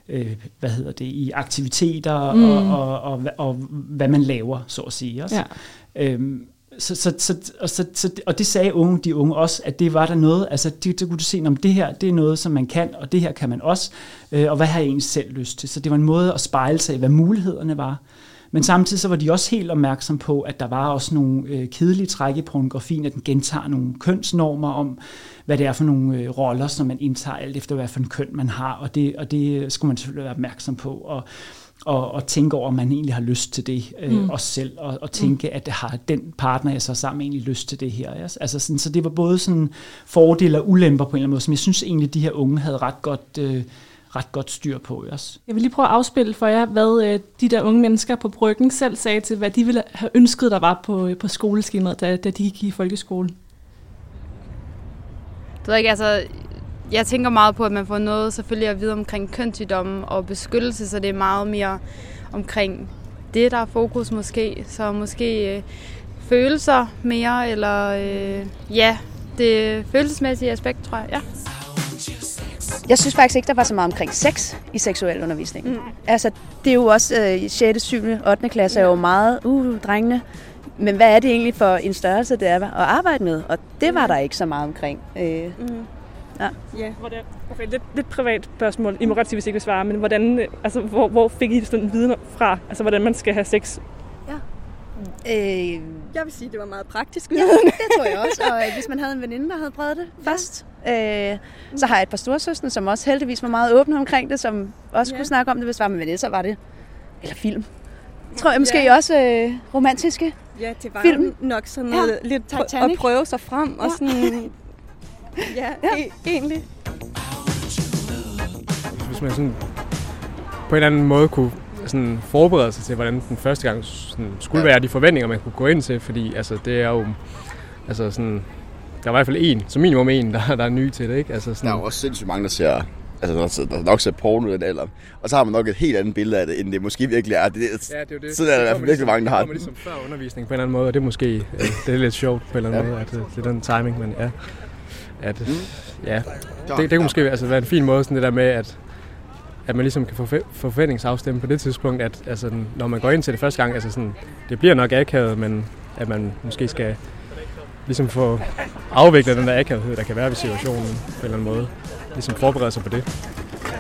øh, hvad hedder det, i aktiviteter mm. og, og, og, og, og hvad man laver, så at sige. Også. Ja. Øhm, så, så, så, og, så, så, og det sagde unge, de unge også, at det var der noget, altså det, det kunne du se, om det her, det er noget, som man kan, og det her kan man også, øh, og hvad har jeg egentlig selv lyst til? Så det var en måde at spejle sig i, hvad mulighederne var. Men samtidig så var de også helt opmærksom på, at der var også nogle øh, kedelige træk i pornografien, at den gentager nogle kønsnormer om, hvad det er for nogle øh, roller, som man indtager alt efter, hvad for en køn man har, og det, og det skulle man selvfølgelig være opmærksom på. Og, og, og tænke over, om man egentlig har lyst til det øh, mm. også selv, og, og tænke, mm. at har den partner, jeg så sammen egentlig lyst til det her. Yes? Altså sådan, så det var både sådan fordele og ulemper på en eller anden måde, som jeg synes egentlig, de her unge havde ret godt, øh, ret godt styr på. Yes? Jeg vil lige prøve at afspille for jer, hvad øh, de der unge mennesker på bryggen selv sagde til, hvad de ville have ønsket, der var på, på skoleskemaet, da, da de gik i folkeskolen. Det er ikke, altså, jeg tænker meget på, at man får noget selvfølgelig at vide omkring kønssygdomme og beskyttelse, så det er meget mere omkring det, der er fokus måske. Så måske øh, følelser mere, eller øh, ja, det følelsesmæssige aspekt, tror jeg. Ja. Jeg synes faktisk ikke, der var så meget omkring sex i seksuel undervisning. Mm. Altså, det er jo også øh, 6., 7., 8. klasse er jo meget, uh, drengene. Men hvad er det egentlig for en størrelse, det er at arbejde med? Og det var der ikke så meget omkring. Øh, mm. Ja. ja. Hvordan, okay, lidt, lidt privat spørgsmål. I må godt sige, hvis I ikke vil svare, men hvordan, altså, hvor, hvor fik I sådan viden fra? Altså, hvordan man skal have sex? Ja. Øh, jeg vil sige, det var meget praktisk. Ja, det tror jeg også. Og øh, hvis man havde en veninde, der havde prøvet det ja. først. Øh, så har jeg et par storsøstre, som også heldigvis var meget åbne omkring det, som også ja. kunne snakke om det, hvis det var med veninde, så var det. Eller film. Tror jeg måske ja. også øh, romantiske Ja, det var film. nok sådan noget ja. lidt Titanic. at prøve sig frem og sådan Ja, ja. E- egentlig. Hvis man sådan på en eller anden måde kunne sådan forberede sig til, hvordan den første gang sådan, skulle ja. være, de forventninger, man kunne gå ind til, fordi altså, det er jo, altså sådan, der er i hvert fald en, som minimum en, der, der er ny til det, ikke? Altså sådan, Der er jo også sindssygt mange, der ser Altså, der, der nok ser porno i den alder. Og så har man nok et helt andet billede af det, end det måske virkelig er. Det, Ja, det er jo det. Så er der i hvert fald virkelig mange, der har det. ligesom før undervisning på en eller anden måde, og det er måske øh, det er lidt sjovt på en eller anden Ja. måde, at det, det er den timing, men ja. At, Mm. ja, det, det kan måske altså, være en fin måde, sådan det der med, at at man ligesom kan få forve- forventningsafstemme på det tidspunkt, at altså, når man går ind til det første gang, altså sådan, det bliver nok akavet, men at man måske skal ligesom få afviklet den der akavethed, der kan være ved situationen på en eller anden måde. Ligesom forberede sig på det,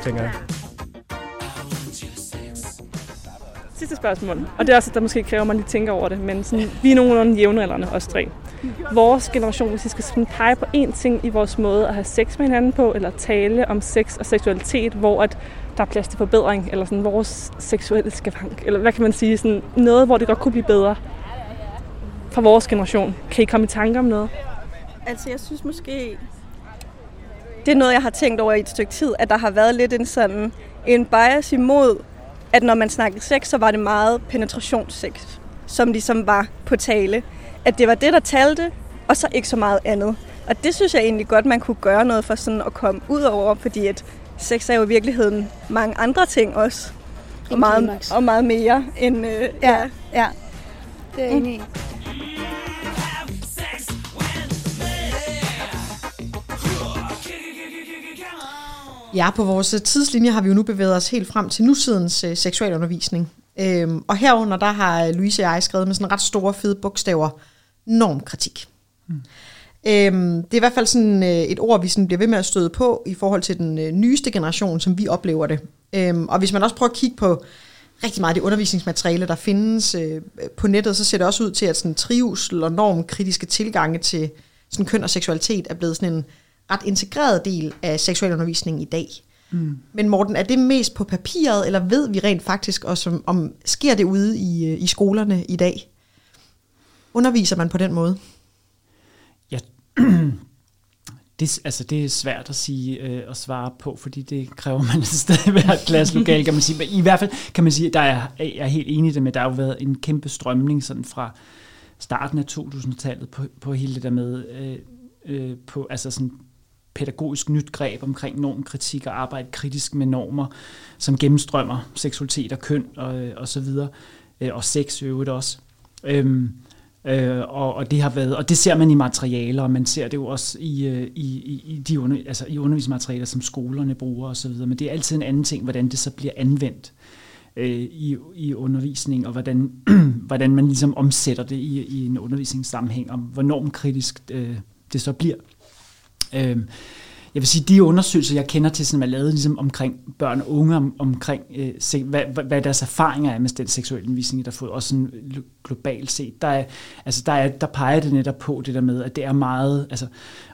tænker jeg. Sidste spørgsmål, og det er også, der måske kræver, at man lige tænker over det, men sådan, vi er nogenlunde jævnaldrende, os tre. Vores generation, hvis vi skal sådan pege på én ting i vores måde at have sex med hinanden på, eller tale om sex og seksualitet, hvor at der er plads til forbedring, eller sådan vores seksuelle skavank, eller hvad kan man sige, sådan noget, hvor det godt kunne blive bedre fra vores generation. Kan I komme i tanke om noget? Altså, jeg synes måske, det er noget, jeg har tænkt over i et stykke tid, at der har været lidt en sådan en bias imod, at når man snakkede sex, så var det meget penetrationssex, som ligesom var på tale. At det var det, der talte, og så ikke så meget andet. Og det synes jeg egentlig godt, man kunne gøre noget for sådan at komme ud over, fordi at sex er jo i virkeligheden mange andre ting også. Og meget, og meget mere end... Øh, Ja, ja. Det er jeg enig i. Ja, på vores tidslinje har vi jo nu bevæget os helt frem til nutidens øh, seksualundervisning. Øhm, og herunder, der har Louise og jeg skrevet med sådan ret store, fede bogstaver, normkritik. Mm. Øhm, det er i hvert fald sådan øh, et ord, vi sådan bliver ved med at støde på i forhold til den øh, nyeste generation, som vi oplever det. Øhm, og hvis man også prøver at kigge på rigtig meget af det undervisningsmateriale, der findes øh, på nettet, så ser det også ud til, at sådan trivsel og normkritiske tilgange til sådan køn og seksualitet er blevet sådan en ret integreret del af seksualundervisningen i dag. Mm. Men Morten, er det mest på papiret, eller ved vi rent faktisk også, om, om sker det ude i, øh, i skolerne i dag? Underviser man på den måde? Ja, det, altså det er svært at sige øh, at svare på, fordi det kræver man stadig hvert klasselokale, kan man sige. Men i hvert fald kan man sige, at der er, jeg er helt enig i det med, der har jo været en kæmpe strømning sådan fra starten af 2000-tallet på, på hele det der med øh, øh, på altså sådan pædagogisk nyt greb omkring normkritik og arbejde kritisk med normer, som gennemstrømmer seksualitet og køn og, og så videre, øh, og sex i øvrigt også. Øhm, Øh, og, og det har været, og det ser man i materialer, og man ser det jo også i, øh, i, i, i de under, altså i undervisningsmaterialer, som skolerne bruger osv., men det er altid en anden ting, hvordan det så bliver anvendt øh, i, i undervisning, og hvordan, hvordan man ligesom omsætter det i, i en undervisningssammenhæng, og hvor normkritisk øh, det så bliver. Øh, jeg vil sige, de undersøgelser, jeg kender til, som er lavet ligesom omkring børn og unge, om, omkring øh, se, hvad, hvad, deres erfaringer er med den seksuelle undervisning, der har fået, også sådan globalt set, der, er, altså der, er, der peger det netop på det der med, at det er meget, altså,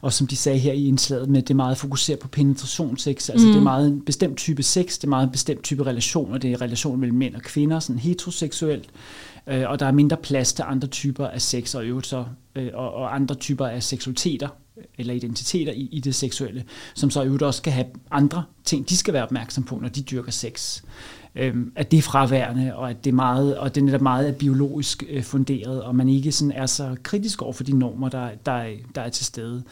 og som de sagde her i indslaget med, det er meget fokuseret på penetrationssex, altså Mm. det er meget en bestemt type sex, det er meget en bestemt type relationer, det er relationer mellem mænd og kvinder, sådan heteroseksuelt, øh, og der er mindre plads til andre typer af sex og øvrigt så, øh, og, og andre typer af seksualiteter, øh, eller identiteter i, i det seksuelle, som så i øvrigt også skal have andre ting, de skal være opmærksom på, når de dyrker sex. Øhm, at det er fraværende, og at det er, meget, og det er netop meget er biologisk øh, funderet, og man ikke sådan er så kritisk over for de normer, der, der, er, der er til stede.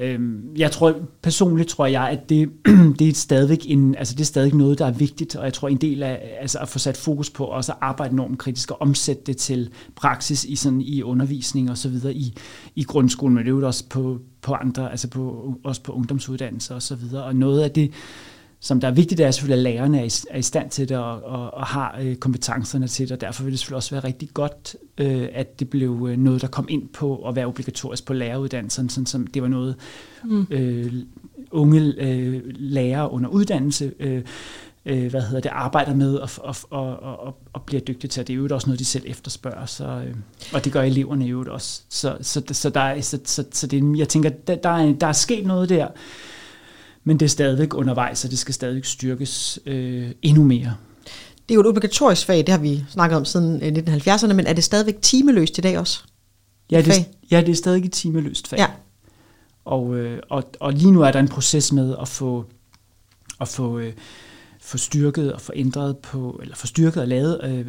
Øhm, jeg tror, personligt tror jeg, at det, det er stadigvæk en, altså det er stadig noget, der er vigtigt, og jeg tror en del af altså at få sat fokus på også at arbejde normkritisk og omsætte det til praksis i sådan i undervisning og så videre i, i grundskolen, men det er jo også på, på andre, altså på, også på ungdomsuddannelser og så videre. Og noget af det, som der er vigtigt, er selvfølgelig, at lærerne er i, er i stand til det og, og, og har øh, kompetencerne til det, og derfor vil det selvfølgelig også være rigtig godt, øh, at det blev øh, noget, der kom ind på at være obligatorisk på læreruddannelsen, sådan som det var noget, Mm. øh, unge øh, lærere under uddannelse øh, øh, hvad hedder det, arbejder med og, og, og, og, og bliver dygtige til. Det er jo også noget, de selv efterspørger, så, øh, og det gør eleverne jo også. Så, så, så, der er, så, så, så det, jeg tænker, der, der, er, der er sket noget der, men det er stadigvæk undervejs, og det skal stadig styrkes øh, endnu mere. Det er jo et obligatorisk fag, det har vi snakket om siden øh, 1970'erne, men er det stadigvæk timeløst i dag også? Ja, Et det, fag? ja, det er stadig et timeløst fag. Ja. Og, øh, og, og lige nu er der en proces med at få, at få, øh, forstyrket styrket og forændret på, eller forstyrket og lavet øh,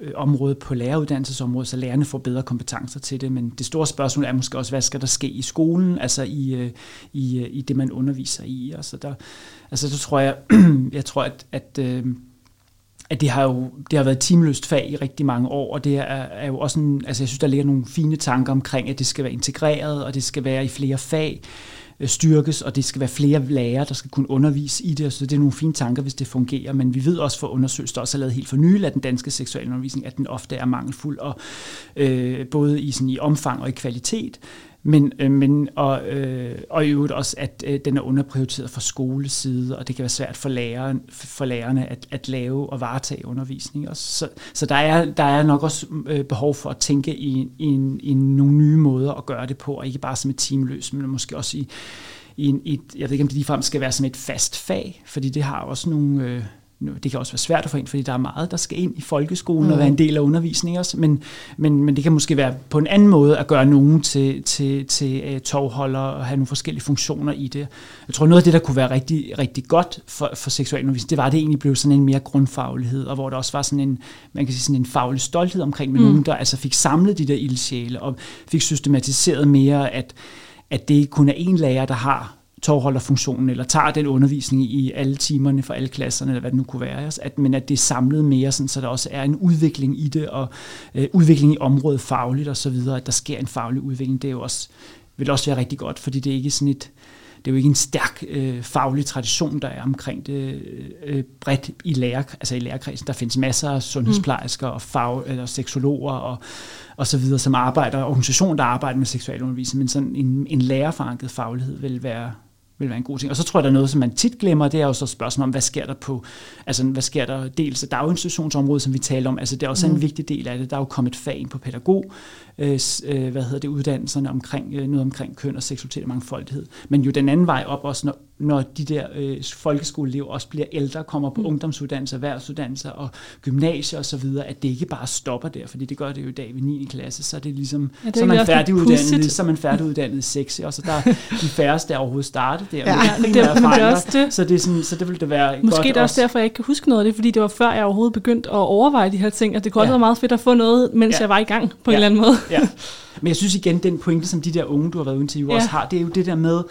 øh, området på læreruddannelsesområdet, så lærerne får bedre kompetencer til det. Men det store spørgsmål er måske også, hvad skal der ske i skolen, altså i, øh, i, øh, i det, man underviser i. Altså der, altså der tror jeg, jeg tror, at, at øh, at det har jo det har været et timeløst fag i rigtig mange år, og det er, er jo også en, altså jeg synes, der ligger nogle fine tanker omkring, at det skal være integreret, og det skal være i flere fag Øh, styrkes, og det skal være flere lærere, der skal kunne undervise i det, så det er nogle fine tanker, hvis det fungerer, men vi ved også for undersøgelser, der også er lavet helt for nylig af den danske seksualundervisning, at den ofte er mangelfuld, og øh, både i, sådan, i omfang og i kvalitet, men, øh, men og, øh, og i øvrigt også, at øh, den er underprioriteret fra skoleside, og det kan være svært for, læreren, for lærerne at, at lave og varetage undervisning. Også. Så, så der, er, der er nok også øh, behov for at tænke i, i, en, i nogle nye måder at gøre det på, og ikke bare som et timeløs, men måske også i, i, en, i et, jeg ved ikke om det ligefrem skal være som et fast fag, fordi det har også nogle... Øh, det kan også være svært at få ind, fordi der er meget, der skal ind i folkeskolen mm. og være en del af undervisningen også, men, men, men det kan måske være på en anden måde at gøre nogen til, til, til uh, tovholder og have nogle forskellige funktioner i det. Jeg tror, noget af det, der kunne være rigtig, rigtig godt for, for seksualundervisning, det var, at det egentlig blev sådan en mere grundfaglighed, og hvor der også var sådan en, man kan sige sådan en faglig stolthed omkring med mm. nogen, der altså fik samlet de der ildsjæle og fik systematiseret mere, at, at det ikke kun er en lærer, der har tovholderfunktionen, eller tager den undervisning i alle timerne for alle klasserne, eller hvad det nu kunne være, at, men at det er samlet mere, sådan, så der også er en udvikling i det, og øh, udvikling i området fagligt og så videre, at der sker en faglig udvikling, det er jo også, vil også være rigtig godt, fordi det er ikke sådan et, det er jo ikke en stærk øh, faglig tradition, der er omkring det øh, øh bredt i, lærer, altså i lærerkredsen. Der findes masser af sundhedsplejersker og fag, eller seksologer og, og så videre, som arbejder, organisationer, der arbejder med seksualundervisning, men sådan en, en lærerforankret faglighed vil være, vil være en god ting. Og så tror jeg, der er noget, som man tit glemmer, det er jo så spørgsmål om, hvad sker der på, altså hvad sker der dels af daginstitutionsområdet, som vi taler om, altså det er også mm. en vigtig del af det. Der er jo kommet fag ind på pædagog, øh, øh, hvad hedder det, uddannelserne omkring, øh, noget omkring køn og seksualitet og mangfoldighed. Men jo den anden vej op også, når, når de der øh, folkeskoleelever også bliver ældre, kommer på mm. ungdomsuddannelser, erhvervsuddannelser og gymnasier osv., at det ikke bare stopper der, fordi det gør det jo i dag ved 9. klasse, så er det ligesom, ja, det er så, man færdiguddannet, så er man færdiguddannet i 6, og så der de færreste der overhovedet startet der. Ja, det, det, men det er også det. Så det, er sådan, så det vil det være Måske godt det er også derfor, jeg ikke kan huske noget af det, fordi det var før, jeg overhovedet begyndte at overveje de her ting, og det kunne ja. være meget fedt at få noget, mens ja. jeg var i gang på ja. en eller anden måde. Ja. Men jeg synes igen, den pointe, som de der unge, du har været uden til, ja. også har, det er jo det der med,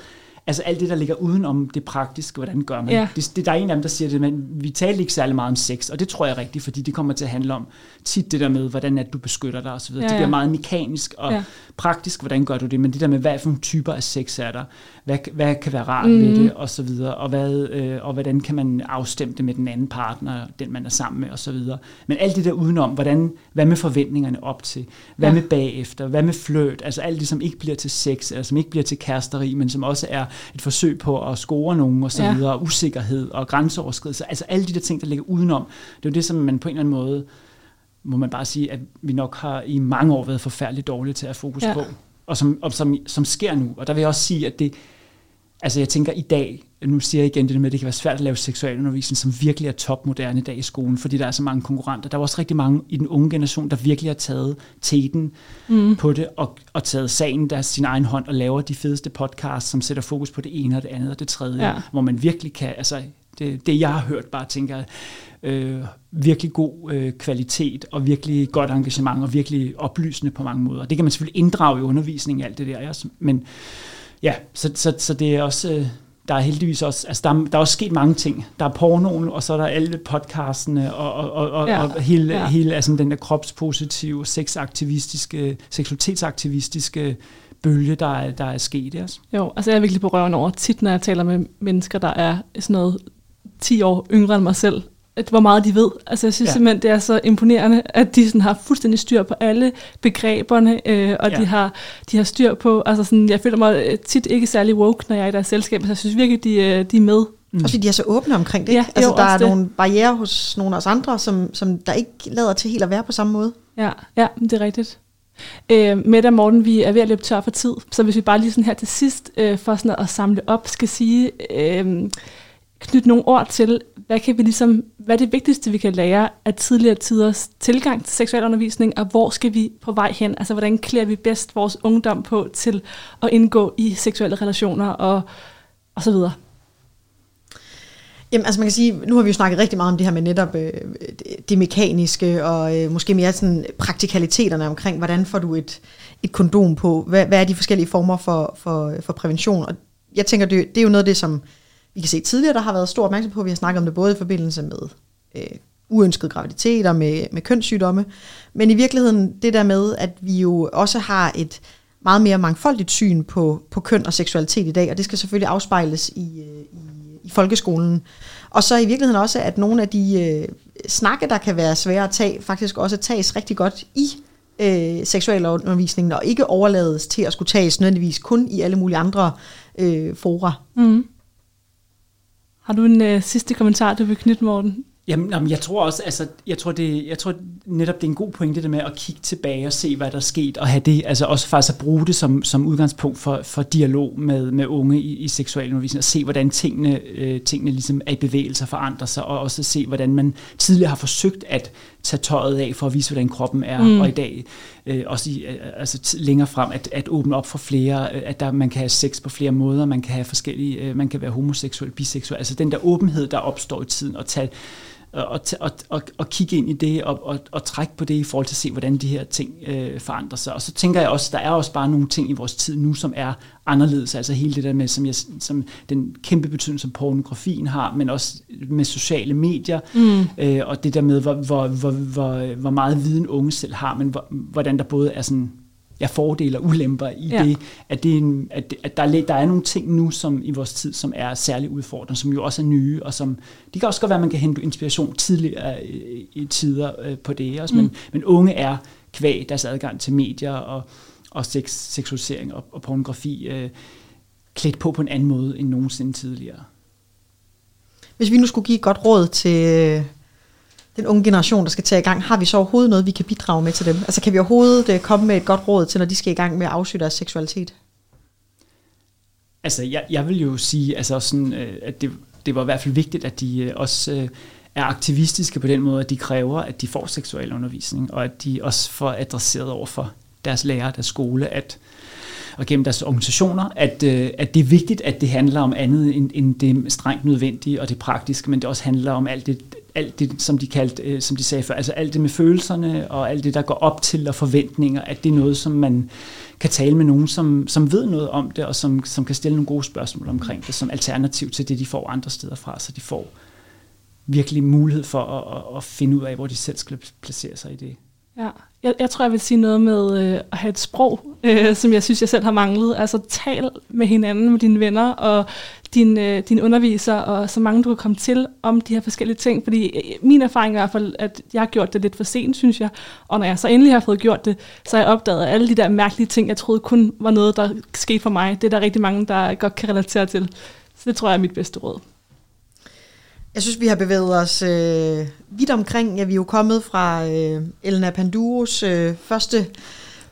altså alt det, der ligger uden om det praktiske, hvordan gør man. Ja. Det, det, der er en af dem, der siger det, men vi taler ikke særlig meget om sex, og det tror jeg er rigtigt, fordi det kommer til at handle om tit det der med, hvordan at du beskytter dig osv. Ja, ja. Det bliver meget mekanisk og ja. praktisk, hvordan gør du det, men det der med, hvad for nogle typer af sex er der, hvad, hvad kan være rart mm. ved det, og så videre, og, hvad, øh, og hvordan kan man afstemme det med den anden partner, den man er sammen med, og så videre. Men alt det der udenom, hvordan, hvad med forventningerne op til, hvad ja. med bagefter, hvad med fløt, altså alt det, som ikke bliver til sex, eller som ikke bliver til kæresteri, men som også er et forsøg på at score nogen, og så ja. videre, usikkerhed og grænseoverskridelse, altså alle de der ting, der ligger udenom, det er jo det, som man på en eller anden måde må man bare sige, at vi nok har i mange år været forfærdeligt dårlige til at fokus ja. på, og, som, og som, som sker nu. Og der vil jeg også sige, at det, altså jeg tænker i dag, nu siger jeg igen det med, at det kan være svært at lave seksualundervisning, som virkelig er topmoderne i dag i skolen, fordi der er så mange konkurrenter. Der er også rigtig mange i den unge generation, der virkelig har taget teten mm. på det, og, og taget sagen der sin egen hånd, og laver de fedeste podcasts, som sætter fokus på det ene og det andet og det tredje, ja. hvor man virkelig kan, altså det, det jeg har hørt, bare tænker, øh, virkelig god øh, kvalitet og virkelig godt engagement og virkelig oplysende på mange måder. Det kan man selvfølgelig inddrage i undervisningen alt det der, ja, men ja, så, så, så det er også... Øh, der er heldigvis også, altså der, er, der er også sket mange ting. Der er pornoen, og så er der alle podcastene, og, og, og, ja. og hele, ja. hele altså den der kropspositive, sexaktivistiske, seksualitetsaktivistiske bølge, der er, der er sket. Altså. Jo, altså jeg er virkelig på røven over tit, når jeg taler med mennesker, der er sådan noget 10 år yngre end mig selv, at hvor meget de ved. Altså jeg synes ja. simpelthen, det er så imponerende, at de sådan har fuldstændig styr på alle begreberne, øh, og ja. de, har, de har styr på, altså sådan, jeg føler mig øh, tit ikke særlig woke, når jeg er i deres selskab, så jeg synes virkelig, de, øh, de er med. Mm. Også fordi de er så åbne omkring det. Ja, altså, jo, der er det. nogle barriere hos nogle af os andre, som, som der ikke lader til helt at være på samme måde. Ja, ja det er rigtigt. Øh, Mette og Morten, vi er ved at løbe tør for tid, så hvis vi bare lige sådan her til sidst, øh, for sådan at samle op, skal sige, øh, knytte nogle ord til, hvad, kan vi ligesom, hvad er det vigtigste, vi kan lære af tidligere tiders tilgang til seksualundervisning, og hvor skal vi på vej hen? Altså, hvordan klæder vi bedst vores ungdom på til at indgå i seksuelle relationer og, og så videre? Jamen, altså man kan sige, nu har vi jo snakket rigtig meget om det her med netop øh, det mekaniske, og øh, måske mere sådan praktikaliteterne omkring, hvordan får du et, et kondom på, hvad, hvad er de forskellige former for, for, for prævention, og jeg tænker, det, det er jo noget af det, som vi kan se tidligere, der har været stor opmærksomhed på, vi har snakket om det både i forbindelse med øh, uønskede graviditeter, med, med kønssygdomme, men i virkeligheden det der med, at vi jo også har et meget mere mangfoldigt syn på, på køn og seksualitet i dag, og det skal selvfølgelig afspejles i, øh, i, i folkeskolen. Og så i virkeligheden også, at nogle af de øh, snakke, der kan være svære at tage, faktisk også tages rigtig godt i øh, seksualundervisningen, og ikke overlades til at skulle tages nødvendigvis kun i alle mulige andre øh, fora. Mm. Har du en øh, sidste kommentar, du vil knytte, Morten? Jamen, jamen, jeg tror også, altså, jeg tror, det, jeg tror netop, det er en god pointe, det med at kigge tilbage og se, hvad der er sket, og have det, altså også faktisk at bruge det som, som udgangspunkt for, for dialog med, med unge i, i seksualundervisning, og se, hvordan tingene, øh, tingene ligesom er i bevægelse og forandrer sig, og også se, hvordan man tidligere har forsøgt at tage tøjet af for at vise, hvordan kroppen er, mm. og i dag øh, også i, øh, altså længere frem, at, at åbne op for flere, øh, at der, man kan have sex på flere måder, man kan have forskellige, øh, man kan være homoseksuel, biseksuel, altså den der åbenhed, der opstår i tiden, og tage og, og, og, og kigge ind i det og, og, og trække på det i forhold til at se, hvordan de her ting øh, forandrer sig. Og så tænker jeg også, der er også bare nogle ting i vores tid nu, som er anderledes. Altså hele det der med, som, jeg, som den kæmpe betydning, som pornografien har, men også med sociale medier, mm. øh, og det der med, hvor, hvor, hvor, hvor, hvor meget viden unge selv har, men hvor, hvordan der både er sådan ja, fordele og ulemper i ja. det, at, det er en, at, at der, er, der er nogle ting nu som i vores tid, som er særlig udfordrende, som jo også er nye, og som, det kan også godt være, at man kan hente inspiration tidligere i, i tider øh, på det også, mm. men, men unge er kvæg deres adgang til medier og, og sex, seksualisering og, og pornografi øh, klædt på på en anden måde end nogensinde tidligere. Hvis vi nu skulle give et godt råd til den unge generation, der skal tage i gang, har vi så overhovedet noget, vi kan bidrage med til dem? Altså kan vi overhovedet øh, komme med et godt råd til, når de skal i gang med at afsøge deres seksualitet? Altså jeg, jeg vil jo sige, altså sådan, øh, at det, det var i hvert fald vigtigt, at de øh, også øh, er aktivistiske på den måde, at de kræver, at de får seksuel undervisning, og at de også får adresseret over for deres lærer, deres skole, at og gennem deres organisationer, at, øh, at det er vigtigt, at det handler om andet end, end det strengt nødvendige og det praktiske, men det også handler om alt det, alt det, som de kaldte, øh, som de sagde før, altså alt det med følelserne og alt det, der går op til og forventninger, at det er noget, som man kan tale med nogen, som, som ved noget om det, og som, som kan stille nogle gode spørgsmål omkring det, som alternativ til det, de får andre steder fra, så de får virkelig mulighed for at, at, at finde ud af, hvor de selv skal placere sig i det. Ja, jeg, jeg tror, jeg vil sige noget med øh, at have et sprog, øh, som jeg synes, jeg selv har manglet. Altså tal med hinanden, med dine venner og din, øh, din underviser, og så mange du kan komme til om de her forskellige ting. Fordi øh, min erfaring er i hvert fald, at jeg har gjort det lidt for sent, synes jeg. Og når jeg så endelig har fået gjort det, så har jeg opdaget, at alle de der mærkelige ting, jeg troede kun var noget, der skete for mig, det er der rigtig mange, der godt kan relatere til. Så det tror jeg er mit bedste råd. Jeg synes, vi har bevæget os øh, vidt omkring. Ja, vi er jo kommet fra øh, Elena Panduros øh, første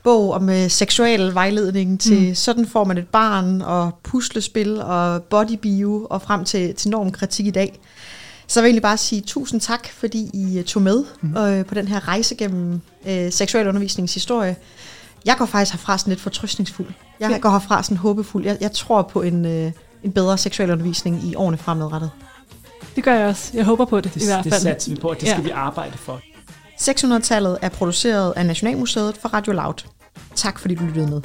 bog om øh, seksuel vejledning til mm. sådan får man et barn, og puslespil og bodybio, og frem til, til normkritik i dag. Så jeg vil egentlig bare sige tusind tak, fordi I uh, tog med mm. øh, på den her rejse gennem øh, seksualundervisningshistorie. Jeg går faktisk herfra sådan lidt fortrystningsfuld. Jeg ja. går herfra sådan håbefuld. Jeg, jeg tror på en, øh, en bedre seksualundervisning i årene fremadrettet. Det gør jeg også. Jeg håber på det, det i hvert fald. Det satser vi på, at det skal ja. vi arbejde for. 600-tallet er produceret af Nationalmuseet for Radio Loud. Tak fordi du lyttede med.